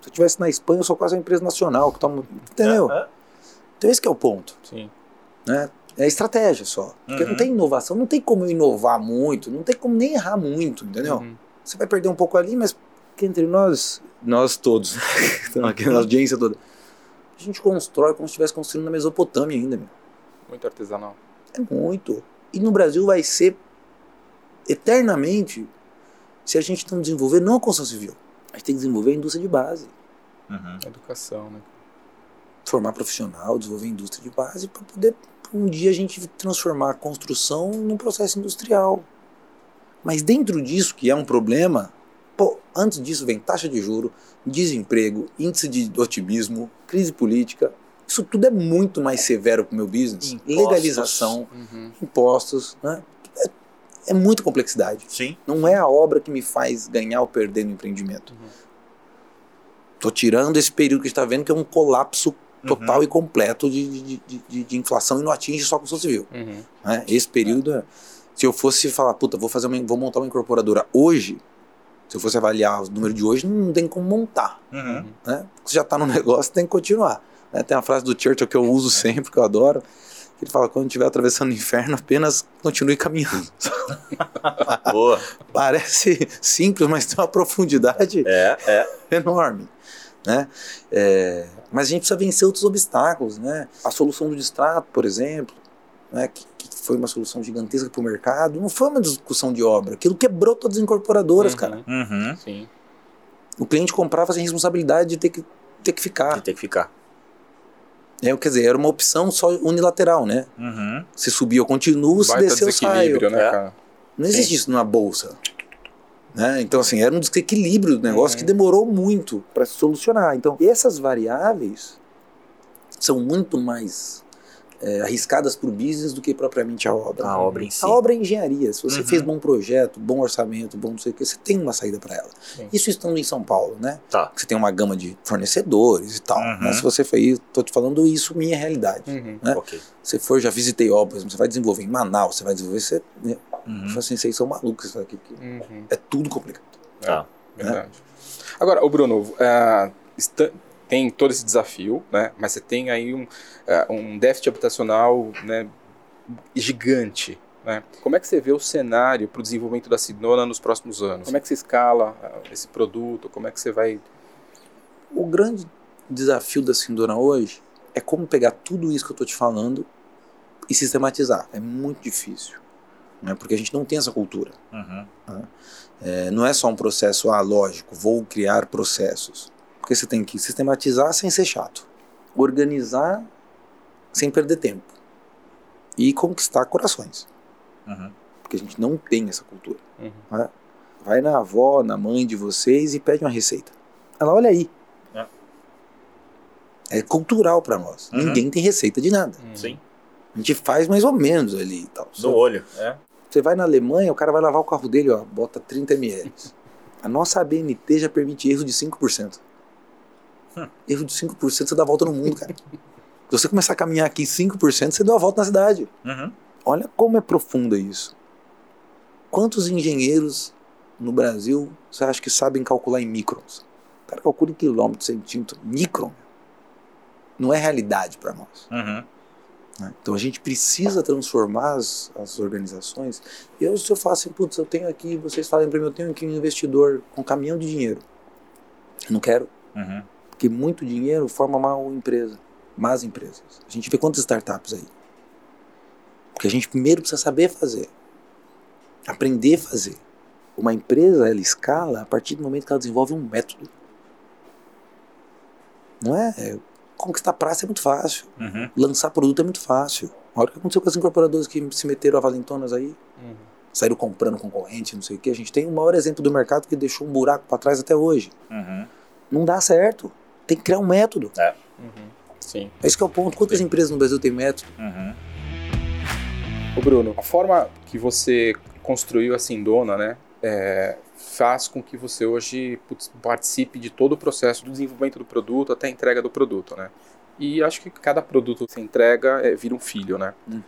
Se eu estivesse na Espanha, eu sou quase uma empresa nacional que toma, entendeu? É. Então esse que é o ponto, Sim. né? É estratégia só. Porque Uhum. não tem inovação, não tem como eu inovar muito, não tem como nem errar muito, entendeu? Uhum. Você vai perder um pouco ali, mas entre nós, nós todos, então, aqui na audiência toda, a gente constrói como se estivesse construindo na Mesopotâmia ainda, meu. Muito artesanal. É muito. E no Brasil vai ser eternamente se a gente não desenvolver não a construção civil. A gente tem que desenvolver a indústria de base. Uhum. Educação, né? Formar profissional, desenvolver a indústria de base para poder um dia a gente transformar a construção num processo industrial. Mas dentro disso, que é um problema, pô, antes disso vem taxa de juro, desemprego, índice de otimismo, crise política. Isso tudo é muito mais severo para o meu business. Impostos. Legalização, Uhum. impostos, né? É, é muita complexidade. Sim. Não é a obra que me faz ganhar ou perder no empreendimento. Uhum. Tô tirando esse período que a gente está vendo que é um colapso total Uhum. e completo de, de, de- de- de inflação e não atinge só a construção civil. Uhum. né? Esse período, é- se eu fosse falar, puta, vou fazer uma, vou montar uma incorporadora hoje, se eu fosse avaliar o número de hoje, não tem como montar. Uhum. Né? Você já está no [laughs] negócio, tem que continuar. né? Tem uma frase do Churchill que eu uso sempre, que eu adoro. que Ele fala: quando estiver atravessando o inferno, apenas continue caminhando. [laughs] Boa. Parece simples, mas tem uma profundidade É, é. enorme. Né? É, mas a gente precisa vencer outros obstáculos. Né? A solução do distrato, por exemplo, né? que, que foi uma solução gigantesca para o mercado, não foi uma discussão de obra. Aquilo quebrou todas as incorporadoras, Uhum. cara. Uhum. Sim. O cliente comprava sem responsabilidade de ter que, ter que ficar. Que tem que ficar. É, quer dizer, era uma opção só unilateral, né? Uhum. Se subir eu continuo, se Baita descer eu saio. desequilíbrio, né, É. cara? Não existe Sim. isso numa bolsa. Né? Então, assim, era um desequilíbrio do negócio Uhum. que demorou muito para se solucionar. Então, essas variáveis são muito mais é, arriscadas para o business do que propriamente a obra. A obra em si. A obra é engenharia. Se você Uhum. fez bom projeto, bom orçamento, bom não sei o que, você tem uma saída para ela. Sim. Isso estando em São Paulo, né? Tá. Você tem uma gama de fornecedores e tal. Uhum. Né? Se você for aí, tô te falando isso, minha realidade. Uhum. né? Ok. Se for, já visitei obras, você vai desenvolver em Manaus, você vai desenvolver, você. Né? Uhum. Fala assim, vocês são malucos isso aqui. Uhum. É tudo complicado. Tá. Verdade. Agora, o Bruno, ah, está- tem todo esse desafio, né? Mas você tem aí um, ah, um déficit habitacional né, gigante. Né? Como é que você vê o cenário para o desenvolvimento da Sidona nos próximos anos? Como é que você escala ah, esse produto? Como é que você vai. O grande desafio da Sindona hoje é como pegar tudo isso que eu estou te falando e sistematizar. É muito difícil. Né? Porque a gente não tem essa cultura. Uhum. É, não é só um processo, ah, lógico, vou criar processos. Porque você tem que sistematizar sem ser chato. Organizar sem perder tempo. E conquistar corações. Uhum. Porque a gente não tem essa cultura. Uhum. né? Vai na avó, na mãe de vocês e pede uma receita. Ela olha aí. É. É cultural para nós. Uhum. Ninguém tem receita de nada. Sim. A gente faz mais ou menos ali e tal. Do olho. É. Você vai na Alemanha, o cara vai lavar o carro dele, ó, bota 30 ml. A nossa ABNT já permite erro de 5%. [laughs] Erro de 5% você dá a volta no mundo, cara. Se você começar a caminhar aqui 5%, você dá a volta na cidade. Uhum. Olha como é profunda isso. Quantos engenheiros no Brasil você acha que sabem calcular em microns? O cara calcula em quilômetro, centímetro, micron. Não é realidade para nós. Uhum. né? Então a gente precisa transformar as, as organizações. Eu, se eu faço assim, putz, eu tenho aqui, vocês falem para mim, eu tenho aqui um investidor com caminhão de dinheiro. Eu não quero, Uhum. Porque muito dinheiro forma mal empresa, más empresas. A gente vê quantas startups aí. Porque a gente primeiro precisa saber fazer, aprender a fazer. Uma empresa, ela escala a partir do momento que ela desenvolve um método. Não é? é conquistar praça é muito fácil. Uhum. Lançar produto é muito fácil. Olha o que aconteceu com as incorporadoras que se meteram a valentonas aí, Uhum. saíram comprando concorrente, não sei o que. A gente tem o maior exemplo do mercado que deixou um buraco para trás até hoje. Uhum. Não dá certo. Tem que criar um método. Uhum. Sim. Esse que é o ponto. Quantas empresas no Brasil têm método? Uhum. Ô Bruno, a forma que você construiu a Sindona, né, é, faz com que você hoje putz, participe de todo o processo do desenvolvimento do produto até a entrega do produto, né? E acho que cada produto que você entrega é, vira um filho, né? Uhum.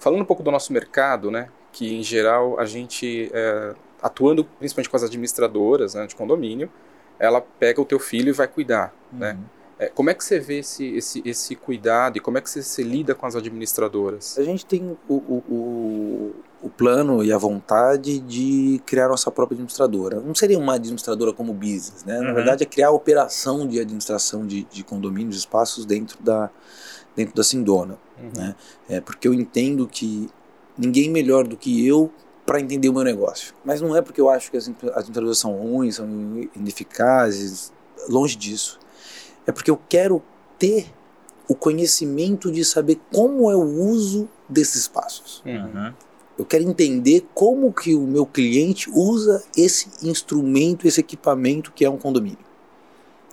Falando um pouco do nosso mercado, né, que em geral a gente, é, atuando principalmente com as administradoras né, de condomínio, ela pega o teu filho e vai cuidar, né? É, como é que você vê esse, esse, esse cuidado e como é que você, você lida com as administradoras? A gente tem o, o, o, o plano e a vontade de criar nossa própria administradora. Não seria uma administradora como business, né? Na Uhum. verdade, é criar a operação de administração de, de condomínios, espaços dentro da, dentro da Sindona. Uhum. né? É porque eu entendo que ninguém melhor do que eu para entender o meu negócio. Mas não é porque eu acho que as as são ruins, são ineficazes, longe disso. É porque eu quero ter o conhecimento de saber como é o uso desses espaços. Uhum. Eu quero entender como que o meu cliente usa esse instrumento, esse equipamento que é um condomínio.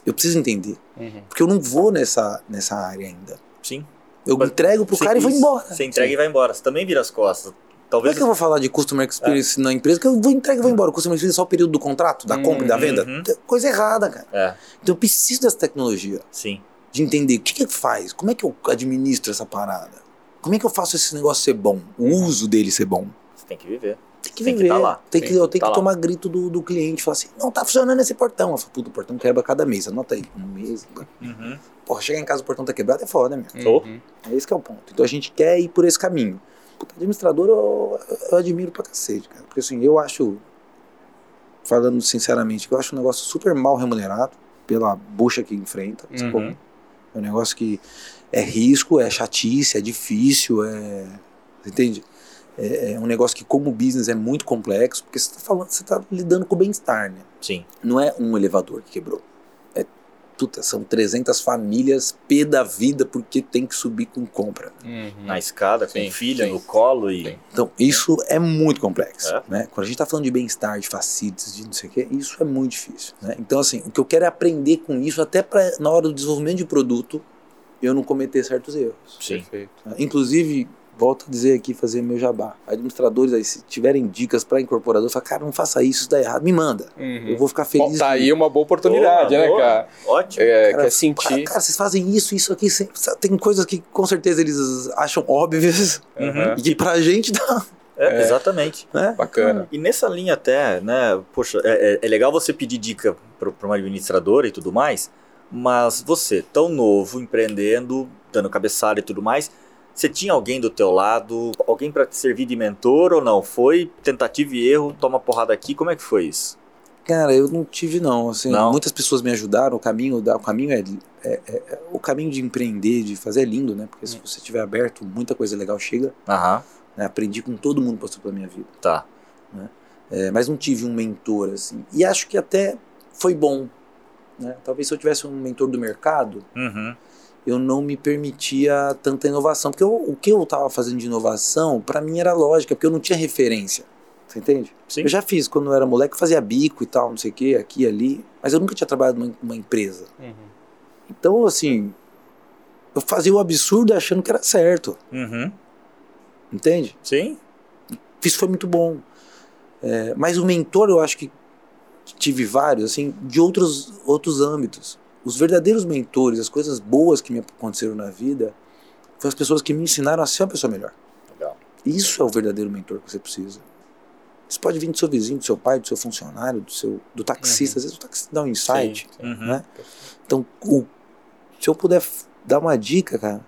Eu preciso entender, Uhum. porque eu não vou nessa, nessa área ainda. Sim. Eu Mas entrego pro cara e vou embora. Você entrega e vai embora. Você também vira as costas. Como é Talvez. que eu vou falar de Customer Experience na empresa que eu vou entregar e vou embora? Customer Experience é só o período do contrato, da compra e da venda? Uhum. Tem Coisa errada, cara. É, Então eu preciso dessa tecnologia, sim. de entender o que que faz, como é que eu administro essa parada, como é que eu faço esse negócio ser bom, o uso dele ser bom. Você tem que viver. Tem que Tem que viver, tá lá. tem que, Sim, eu tenho tá que lá. tomar grito do, do cliente, falar assim, não tá funcionando esse portão. Eu falo, puta, o portão quebra cada mês, anota aí, um mês. Uhum. Porra, chegar em casa o portão tá quebrado é foda, meu. Uhum. É esse que é o ponto. Então a gente quer ir por esse caminho. Puta, administrador eu, eu admiro pra cacete, cara. Porque assim, eu acho, falando sinceramente, eu acho um negócio super mal remunerado pela bucha que enfrenta. Uhum. É um negócio que é risco, é chatice, é difícil, é. Entende? É, é um negócio que, como business, é muito complexo, porque você tá falando, você tá lidando com o bem-estar, né? Sim. Não é um elevador que quebrou. Puta, são 300 famílias pé da vida porque tem que subir com compra. Uhum. Na escada, com Sim, o filho sim. no colo e. Sim. Então, isso é muito complexo. É. Né? Quando a gente está falando de bem-estar, de facilities, de não sei o quê, isso é muito difícil. Né? Então, assim, o que eu quero é aprender com isso, até para na hora do desenvolvimento de produto, eu não cometer certos erros. Sim. Perfeito. Inclusive, volto a dizer aqui, fazer meu jabá. Administradores aí, se tiverem dicas para incorporador, fala, cara, não faça isso, isso dá errado, me manda. Uhum. Eu vou ficar feliz. Bom, tá aí uma boa oportunidade, Boa, né, boa. cara? Ótimo. É, Cara, quer sentir. cara, vocês fazem isso, isso aqui. Tem coisas que com certeza eles acham óbvias Uhum. e que pra gente dá. É, É. Exatamente. Né? Bacana. E nessa linha até, né, poxa, é, é- é legal você pedir dica para uma administradora e tudo mais, mas você, tão novo, empreendendo, dando cabeçada e tudo mais, você tinha alguém do teu lado, alguém para te servir de mentor ou não? Foi tentativa e erro, toma porrada aqui, como é que foi isso? Cara, eu não tive não. Assim, Não? Muitas pessoas me ajudaram. O caminho, o caminho é, é- é- o caminho de empreender, de fazer é lindo, né? Porque se você tiver aberto, muita coisa legal chega. Aham, né? Aprendi com todo mundo que passou pela minha vida. tá. É, mas não tive um mentor assim. E acho que até foi bom. Né? Talvez se eu tivesse um mentor do mercado, Uhum. Eu não me permitia tanta inovação. Porque eu- o que eu estava fazendo de inovação, para mim era lógica, porque eu não tinha referência. Você entende? Sim. Eu já fiz, quando eu era moleque, eu fazia bico e tal, não sei o que, aqui e ali. Mas eu nunca tinha trabalhado numa, numa empresa. Uhum. Então, assim, eu fazia o absurdo achando que era certo. Uhum. Entende? Sim? Isso foi muito bom. É, mas o mentor, eu acho que tive vários, assim, de outros, outros âmbitos. Os verdadeiros mentores, as coisas boas que me aconteceram na vida, foram as pessoas que me ensinaram a ser uma pessoa melhor. Legal. Isso é o verdadeiro mentor que você precisa. Isso pode vir do seu vizinho, do seu pai, do seu funcionário, do seu do taxista. Às vezes o taxista dá um insight. Sim, sim. Uhum. né? Então, o- se eu puder dar uma dica, cara,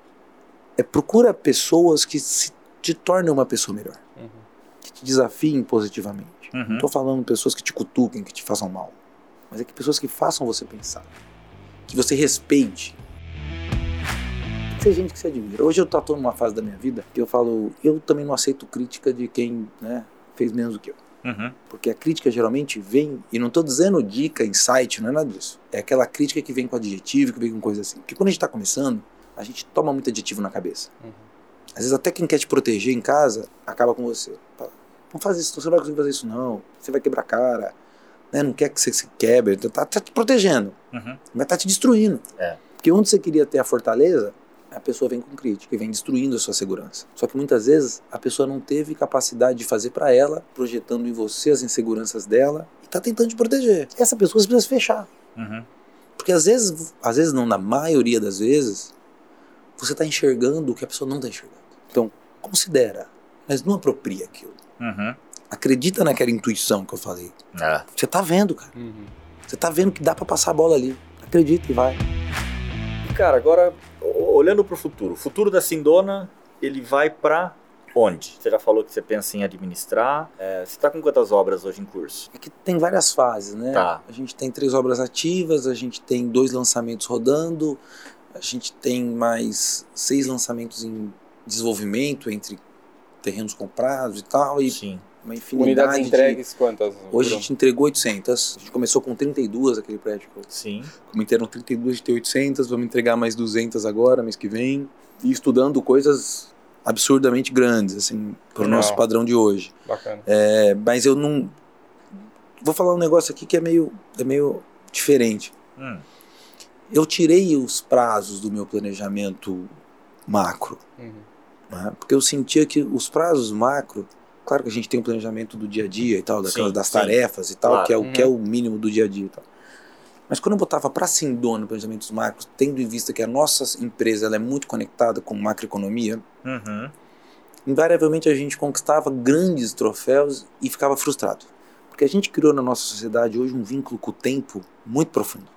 é procura pessoas que se, te tornem uma pessoa melhor, Uhum. que te desafiem positivamente. Não Uhum. tô falando pessoas que te cutuquem, que te façam mal, mas é que pessoas que façam você pensar, que você respeite. Tem gente que você admira. Hoje eu tô numa fase da minha vida que eu falo, eu também não aceito crítica de quem né, fez menos do que eu. Uhum. Porque a crítica geralmente vem, e não estou dizendo dica, insight, não é nada disso. É aquela crítica que vem com adjetivo, que vem com coisa assim. Porque quando a gente está começando, a gente toma muito adjetivo na cabeça. Uhum. Às vezes até quem quer te proteger em casa acaba com você. Fala, não faz isso, você não vai conseguir fazer isso não. Você vai quebrar a cara. Né? Não quer que você se quebre. Tá, tá te protegendo, Uhum. mas tá te destruindo. É. Porque onde você queria ter a fortaleza, a pessoa vem com crítica e vem destruindo a sua segurança. Só que muitas vezes a pessoa não teve capacidade de fazer para ela, projetando em você as inseguranças dela e tá tentando te proteger. Essa pessoa precisa fechar. Uhum. Porque às vezes, às vezes não, na maioria das vezes, você tá enxergando o que a pessoa não tá enxergando. Então, considera, mas não apropria aquilo. Uhum. Acredita naquela intuição que eu falei. É. Você tá vendo, cara. Uhum. Você tá vendo que dá para passar a bola ali. Acredita e vai. E, cara, agora, o- olhando pro futuro, o futuro da Sindona, ele vai pra onde? Você já falou que você pensa em administrar. É, você tá com quantas obras hoje em curso? É que tem várias fases, né? Tá. A gente tem três obras ativas, a gente tem dois lançamentos rodando, a gente tem mais seis lançamentos em desenvolvimento entre terrenos comprados e tal, e Sim. Uma infinidade Unidades de... entregues, quantas? Hoje a gente entregou 800, a gente começou com 32 aquele prédio que eu Sim. cometeram 32 de ter 800, vamos entregar mais 200 agora, mês que vem, e estudando coisas absurdamente grandes, assim, para o nosso padrão de hoje. Bacana. É, mas eu não. Vou falar um negócio aqui que é meio, é meio diferente. Hum. Eu tirei os prazos do meu planejamento macro, Uhum. né? porque eu sentia que os prazos macro, claro que a gente tem um planejamento do dia a dia e tal, daquelas, Sim, das sim. tarefas e tal, Claro. que, é o, Uhum. que é o mínimo do dia a dia e tal. Mas quando eu botava para Sindona planejamentos macros, tendo em vista que a nossa empresa ela é muito conectada com macroeconomia, Uhum. invariavelmente a gente conquistava grandes troféus e ficava frustrado. Porque a gente criou na nossa sociedade hoje um vínculo com o tempo muito profundo.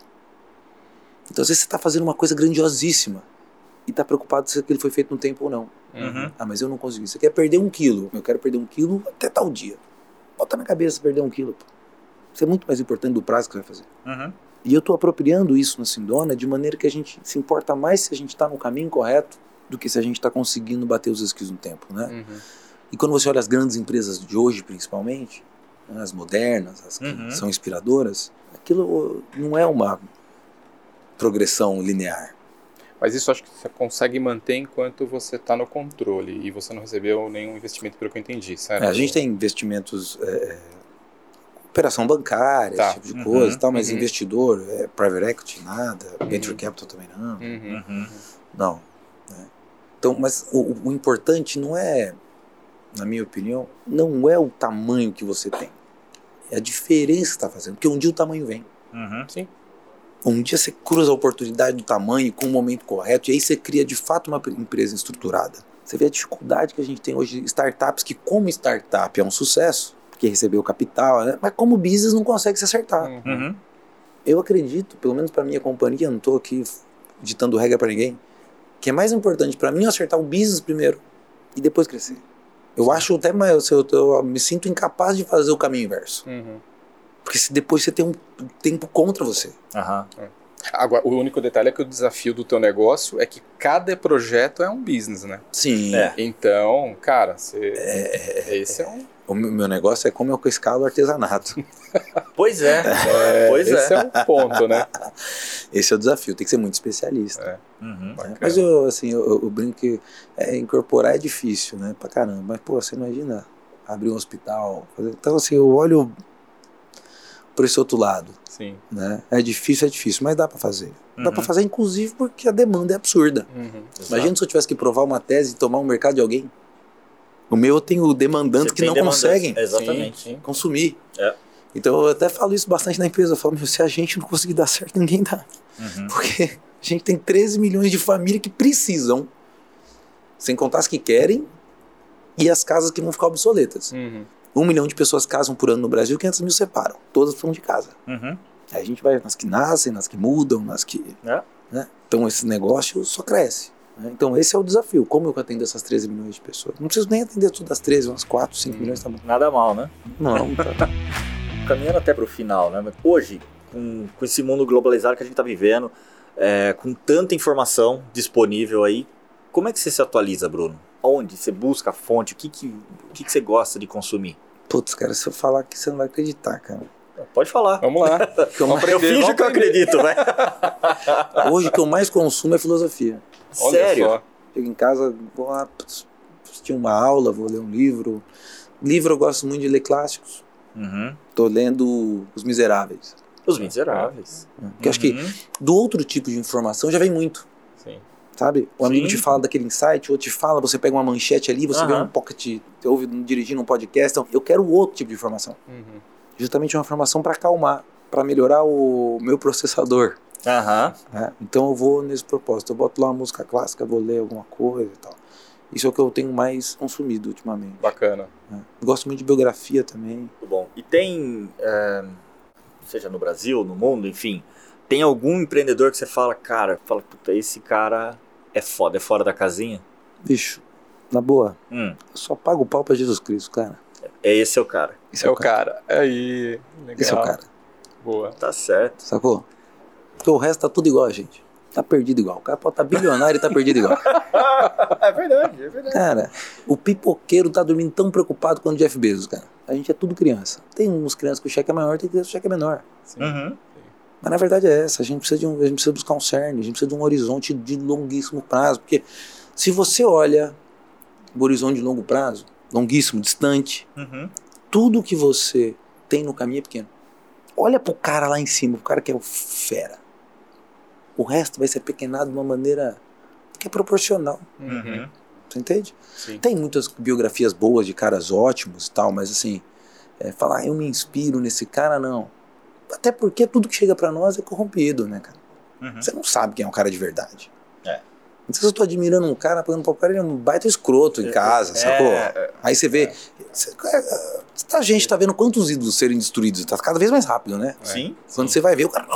Então, às vezes, você está fazendo uma coisa grandiosíssima e está preocupado se aquilo foi feito no tempo ou não. Uhum. Ah, mas eu não consegui. Você quer perder um quilo. Eu quero perder um quilo até tal dia. Bota na cabeça perder um quilo. pô. Isso é muito mais importante do prazo que você vai fazer. Uhum. E eu estou apropriando isso na Sindona de maneira que a gente se importa mais se a gente está no caminho correto do que se a gente está conseguindo bater os esquis no tempo, né? Uhum. E quando você olha as grandes empresas de hoje, principalmente, né, as modernas, as que Uhum. são inspiradoras, aquilo não é uma progressão linear. Mas isso acho que você consegue manter enquanto você está no controle e você não recebeu nenhum investimento, pelo que eu entendi, certo? É, a gente tem investimentos, é, é, operação bancária, Tá. esse tipo de Uhum, coisa e tal, mas uhum. investidor, é, private equity, nada, venture capital também não. Uhum. Uhum. Não. né? Então, mas o, o importante não é, na minha opinião, não é o tamanho que você tem. É a diferença que você está fazendo. Porque um dia o tamanho vem. Uhum. Sim. Um dia você cruza a oportunidade do tamanho com o momento correto e aí você cria de fato uma empresa estruturada. Você vê a dificuldade que a gente tem hoje de startups que, como startup, é um sucesso, porque recebeu capital, né? mas como business não consegue se acertar. Uhum. Uhum. Eu acredito, pelo menos para minha companhia, não estou aqui ditando regra para ninguém, que é mais importante para mim acertar o business primeiro e depois crescer. Eu acho até mais, eu, eu me sinto incapaz de fazer o caminho inverso. Uhum. Porque se depois você tem um tempo contra você. Aham. Agora, o único detalhe é que o desafio do teu negócio é que cada projeto é um business, né? Sim. É. Então, cara, você... esse é um... O meu negócio é como eu escalo artesanato. [laughs] Pois é. é, Pois esse é. é. um ponto, né? [laughs] Esse é o desafio, tem que ser muito especialista. Uhum. né? Mas eu, assim, eu, eu brinco que é, incorporar é difícil, né? Pra caramba. Mas, pô, você imagina abrir um hospital. fazer- Então, assim, eu olho por esse outro lado, Sim. né? É difícil, é difícil, mas dá pra fazer. Dá Uhum. pra fazer, inclusive, porque a demanda é absurda. Uhum. Imagina se eu tivesse que provar uma tese e tomar um mercado de alguém. O meu eu tenho demandantes Você que não demandantes. conseguem Exatamente. Sim. consumir. É. Então eu até falo isso bastante na empresa. Eu falo, meu, se a gente não conseguir dar certo, ninguém dá. Uhum. Porque a gente tem 13 milhões de famílias que precisam, sem contar as que querem e as casas que vão ficar obsoletas. Uhum. Um milhão de pessoas casam por ano no Brasil, 500 mil separam. Todas são de casa. Uhum. Aí a gente vai nas que nascem, nas que mudam, nas que. É. né? Então esse negócio só cresce. né? Então esse é o desafio. Como eu atendo essas 13 milhões de pessoas? Não preciso nem atender todas as 13, umas 4, 5 milhões tá bom. Nada mal, né? Não, [laughs] tá. Caminhando até pro final, né? Hoje, com, com esse mundo globalizado que a gente tá vivendo, é, com tanta informação disponível aí, como é que você se atualiza, Bruno? Onde? Você busca a fonte? O que, que, o que, que você gosta de consumir? Putz, cara, se eu falar aqui, você não vai acreditar, cara. Pode falar. Vamos lá. Eu Vamos mais- Eu finjo que eu acredito, vai. [laughs] hoje o que eu mais consumo é filosofia. Olha Sério? só. Chego em casa, vou lá assistir uma aula, vou ler um livro. Livro eu gosto muito de ler clássicos. Uhum. Tô lendo Os Miseráveis. Os Miseráveis. Porque eu acho que Uhum. do outro tipo de informação já vem muito. Sabe? O amigo Sim. te fala daquele insight, o outro te fala, você pega uma manchete ali, você vê Aham. um pocket, você ouve dirigindo um podcast. Então, eu quero outro tipo de informação. Uhum. Justamente uma informação para acalmar, para melhorar o meu processador. Né? Então eu vou nesse propósito. Eu boto lá uma música clássica, vou ler alguma coisa e tal. Isso é o que eu tenho mais consumido ultimamente. Bacana. né? Gosto muito de biografia também. Muito bom. E tem, é, seja no Brasil, no mundo, enfim, tem algum empreendedor que você fala, cara, fala, puta, esse cara é foda, é fora da casinha? Bicho, na boa, Hum, eu só pago o pau pra Jesus Cristo, cara. é esse é o cara. Esse é o cara. Aí. Legal. Esse é o cara. Boa. Tá certo. Sacou? Porque o resto tá tudo igual, gente. Tá perdido igual. O cara pode estar bilionário e tá perdido igual. [laughs] é verdade, é verdade. Cara, o pipoqueiro tá dormindo tão preocupado quanto o Jeff Bezos, cara. A gente é tudo criança. Tem uns crianças que o cheque é maior, tem crianças que o cheque é menor. Sim. Uhum. Mas na verdade é essa. A gente precisa, de um, a gente precisa buscar um cerne, a gente precisa de um horizonte de longuíssimo prazo. Porque se você olha o horizonte de longo prazo, longuíssimo, distante, Uhum. tudo que você tem no caminho é pequeno. Olha pro cara lá em cima, o cara que é o fera. O resto vai ser pequenado de uma maneira que é proporcional. Uhum. Você entende? Sim. Tem muitas biografias boas de caras ótimos e tal, mas assim, é, falar, "Ah, eu me inspiro nesse cara, não. Até porque tudo que chega pra nós é corrompido, né, cara? Uhum. Você não sabe quem é um cara de verdade. É. Não sei se eu tô admirando um cara, pagando pra cara, ele é um baita escroto em casa, sacou? É, Aí você vê. Você, é, a gente tá vendo quantos ídolos serem destruídos. Tá cada vez mais rápido, né? sim. Quando sim. você vai ver, o cara.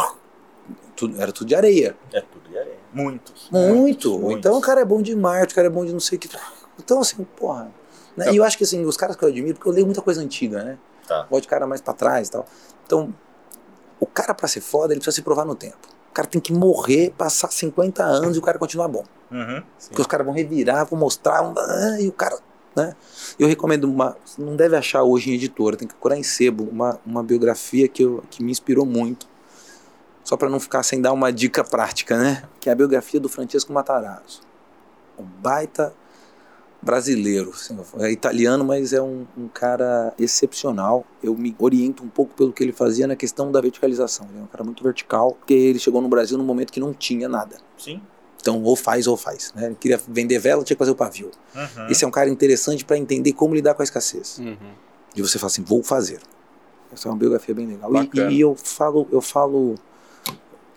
tudo- era tudo de areia. É tudo de areia. Muitos. Muito. Muitos, muitos. Então o cara é bom de Marte, o cara é bom de não sei o que. Então, assim, porra. né? E eu acho que assim, os caras que eu admiro, porque eu leio muita coisa antiga, né? Tá. Gosto de cara mais pra trás e tal. Então, o cara pra ser foda, ele precisa se provar no tempo. O cara tem que morrer, passar 50 anos e o cara continuar bom. Uhum. Porque os caras vão revirar, vão mostrar, ah, e o cara. Né? Eu recomendo uma. Não deve achar hoje em editora, tem que procurar em sebo uma, uma biografia que, eu, que me inspirou muito. Só para não ficar sem dar uma dica prática, né? Que é a biografia do Francesco Matarazzo. Um baita brasileiro. assim, é italiano, mas é um, um cara excepcional. Eu me oriento um pouco pelo que ele fazia na questão da verticalização. Ele é um cara muito vertical, porque ele chegou no Brasil num momento que não tinha nada. Sim. Então, ou faz ou faz. Né? Ele queria vender vela, tinha que fazer o pavio. Uhum. Esse é um cara interessante para entender como lidar com a escassez. Uhum. De você falar assim, vou fazer. Essa é uma biografia bem legal. E, e eu falo, eu falo,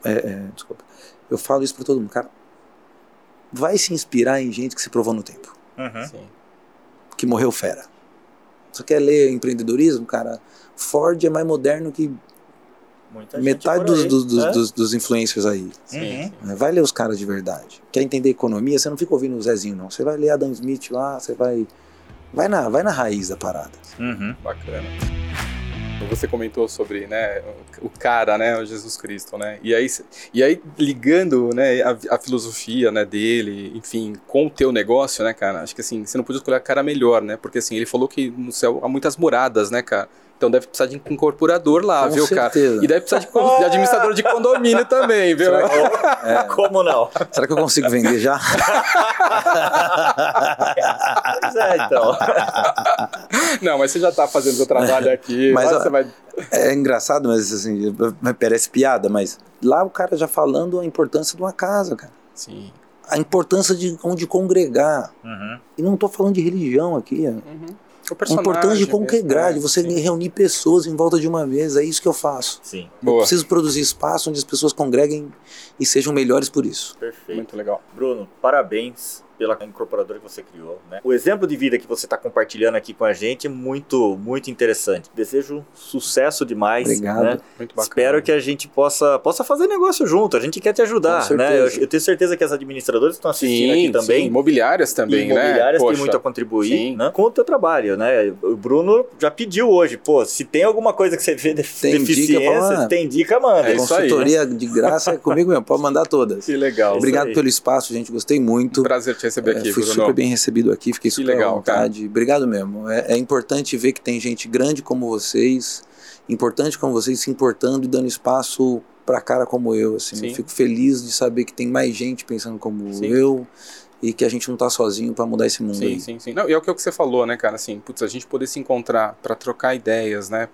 é, é, desculpa, eu falo isso para todo mundo, cara. Vai se inspirar em gente que se provou no tempo, Uhum. Que morreu fera. Você quer ler empreendedorismo, cara? Ford é mais moderno que Muita metade dos, aí. dos, dos, É? dos- dos influencers aí. Sim. Uhum. sim. né? Vai ler os caras de verdade. Quer entender economia? Você não fica ouvindo o Zezinho, não. Você vai ler Adam Smith lá, você vai. Vai na, vai na raiz da parada. Uhum. Bacana. Você comentou sobre né, o cara, né, o Jesus Cristo, né? E aí, e aí ligando né, a, a filosofia né, dele, enfim, com o teu negócio, né, cara? Acho que assim, você não podia escolher a cara melhor, né? Porque assim, ele falou que no céu há muitas moradas, né, cara? Então deve precisar de um incorporador lá, Com viu, cara? certeza. E deve precisar de, de administrador de condomínio também, viu? [laughs] É. Como não? Será que eu consigo vender já? Pois é, então. Não, mas você já tá fazendo seu trabalho aqui. [laughs] Mas, ó, você vai. É engraçado, mas assim, parece piada, mas lá o cara já falando a importância de uma casa, cara. Sim. A importância de onde congregar. Uhum. E não tô falando de religião aqui. é. Uhum. O personagem importância de congregar, né? de você Sim. reunir pessoas em volta de uma mesa. É isso que eu faço. Sim, Eu Boa. preciso produzir espaço onde as pessoas congreguem e sejam melhores por isso. perfeito. Muito legal. Bruno, parabéns. Pela incorporadora que você criou. Né? O exemplo de vida que você está compartilhando aqui com a gente é muito, muito interessante. Desejo sucesso demais. Obrigado. Né? Muito bacana. Espero que a gente possa, possa fazer negócio junto. A gente quer te ajudar. Com Né? Eu, eu tenho certeza que as administradoras estão assistindo sim, aqui também. sim, imobiliárias também, e imobiliárias né? têm Poxa, muito a contribuir sim. né, com o teu trabalho, né? O Bruno já pediu hoje, pô, se tem alguma coisa que você vê de Tem dica, deficiência, se tem dica, manda. É isso aí, Consultoria de graça é comigo mesmo, pode mandar todas. Que legal. Obrigado pelo espaço, gente. Gostei muito. Prazer te receber É, aqui, fui super bem recebido aqui, fiquei super legal, à vontade. Obrigado mesmo. É, é importante ver que tem gente grande como vocês, importante como vocês, se importando e dando espaço para cara como eu. Assim. Sim. Eu fico feliz de saber que tem mais gente pensando como Sim. eu e que a gente não tá sozinho para mudar esse mundo. Sim, aí. sim, sim. Não, e é o que você falou, né, cara? Assim, putz, a gente poder se encontrar para trocar ideias, né?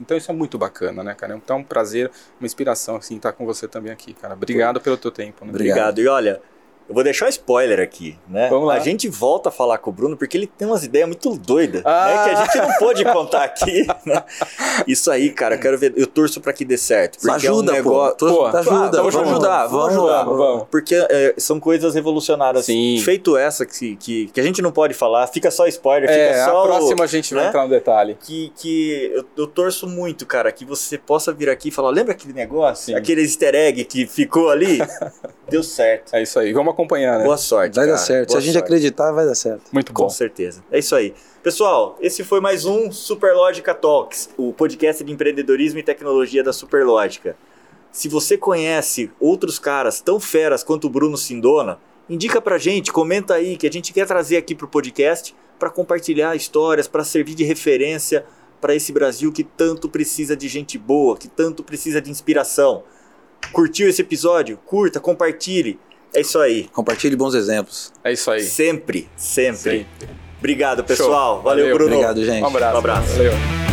Então isso é muito bacana, né, cara? Então é um prazer, uma inspiração, assim, estar com você também aqui, cara. Obrigado pelo teu tempo. Né? Obrigado. Obrigado. E olha, eu vou deixar um spoiler aqui, né? Vamos lá. A gente volta a falar com o Bruno porque ele tem umas ideias muito doidas, Ah. né? Que a gente não pôde contar aqui. né? Isso aí, cara, eu quero ver. Eu torço pra que dê certo. Porque Ajuda, é um negócio. pô. Pô, ajuda, Ah, vamos vamos ajudar, vamos ajudar. vamos. Porque é, são coisas revolucionárias. Sim. Feito essa que, que, que a gente não pode falar, fica só spoiler, É, fica a só. o- próxima a gente vai né? entrar no detalhe. que, que eu, eu torço muito, cara, que você possa vir aqui e falar, lembra aquele negócio? Sim. Aquele easter egg que ficou ali? [laughs] Deu certo. É isso aí, vamos acompanhar, né? Boa sorte, Vai cara. dar certo. Se Boa a gente sorte. acreditar, vai dar certo. Muito Com bom. certeza. É isso aí. Pessoal, esse foi mais um Superlógica Talks, o podcast de empreendedorismo e tecnologia da Superlógica. Se você conhece outros caras tão feras quanto o Bruno Sindona, indica pra gente, comenta aí que a gente quer trazer aqui pro podcast para compartilhar histórias, para servir de referência para esse Brasil que tanto precisa de gente boa, que tanto precisa de inspiração. Curtiu esse episódio? Curta, compartilhe. É isso aí. Compartilhe bons exemplos. É isso aí. Sempre, sempre. Sim. Obrigado, pessoal. Valeu, Valeu. Bruno. Obrigado, gente. Um abraço. Um abraço. Valeu.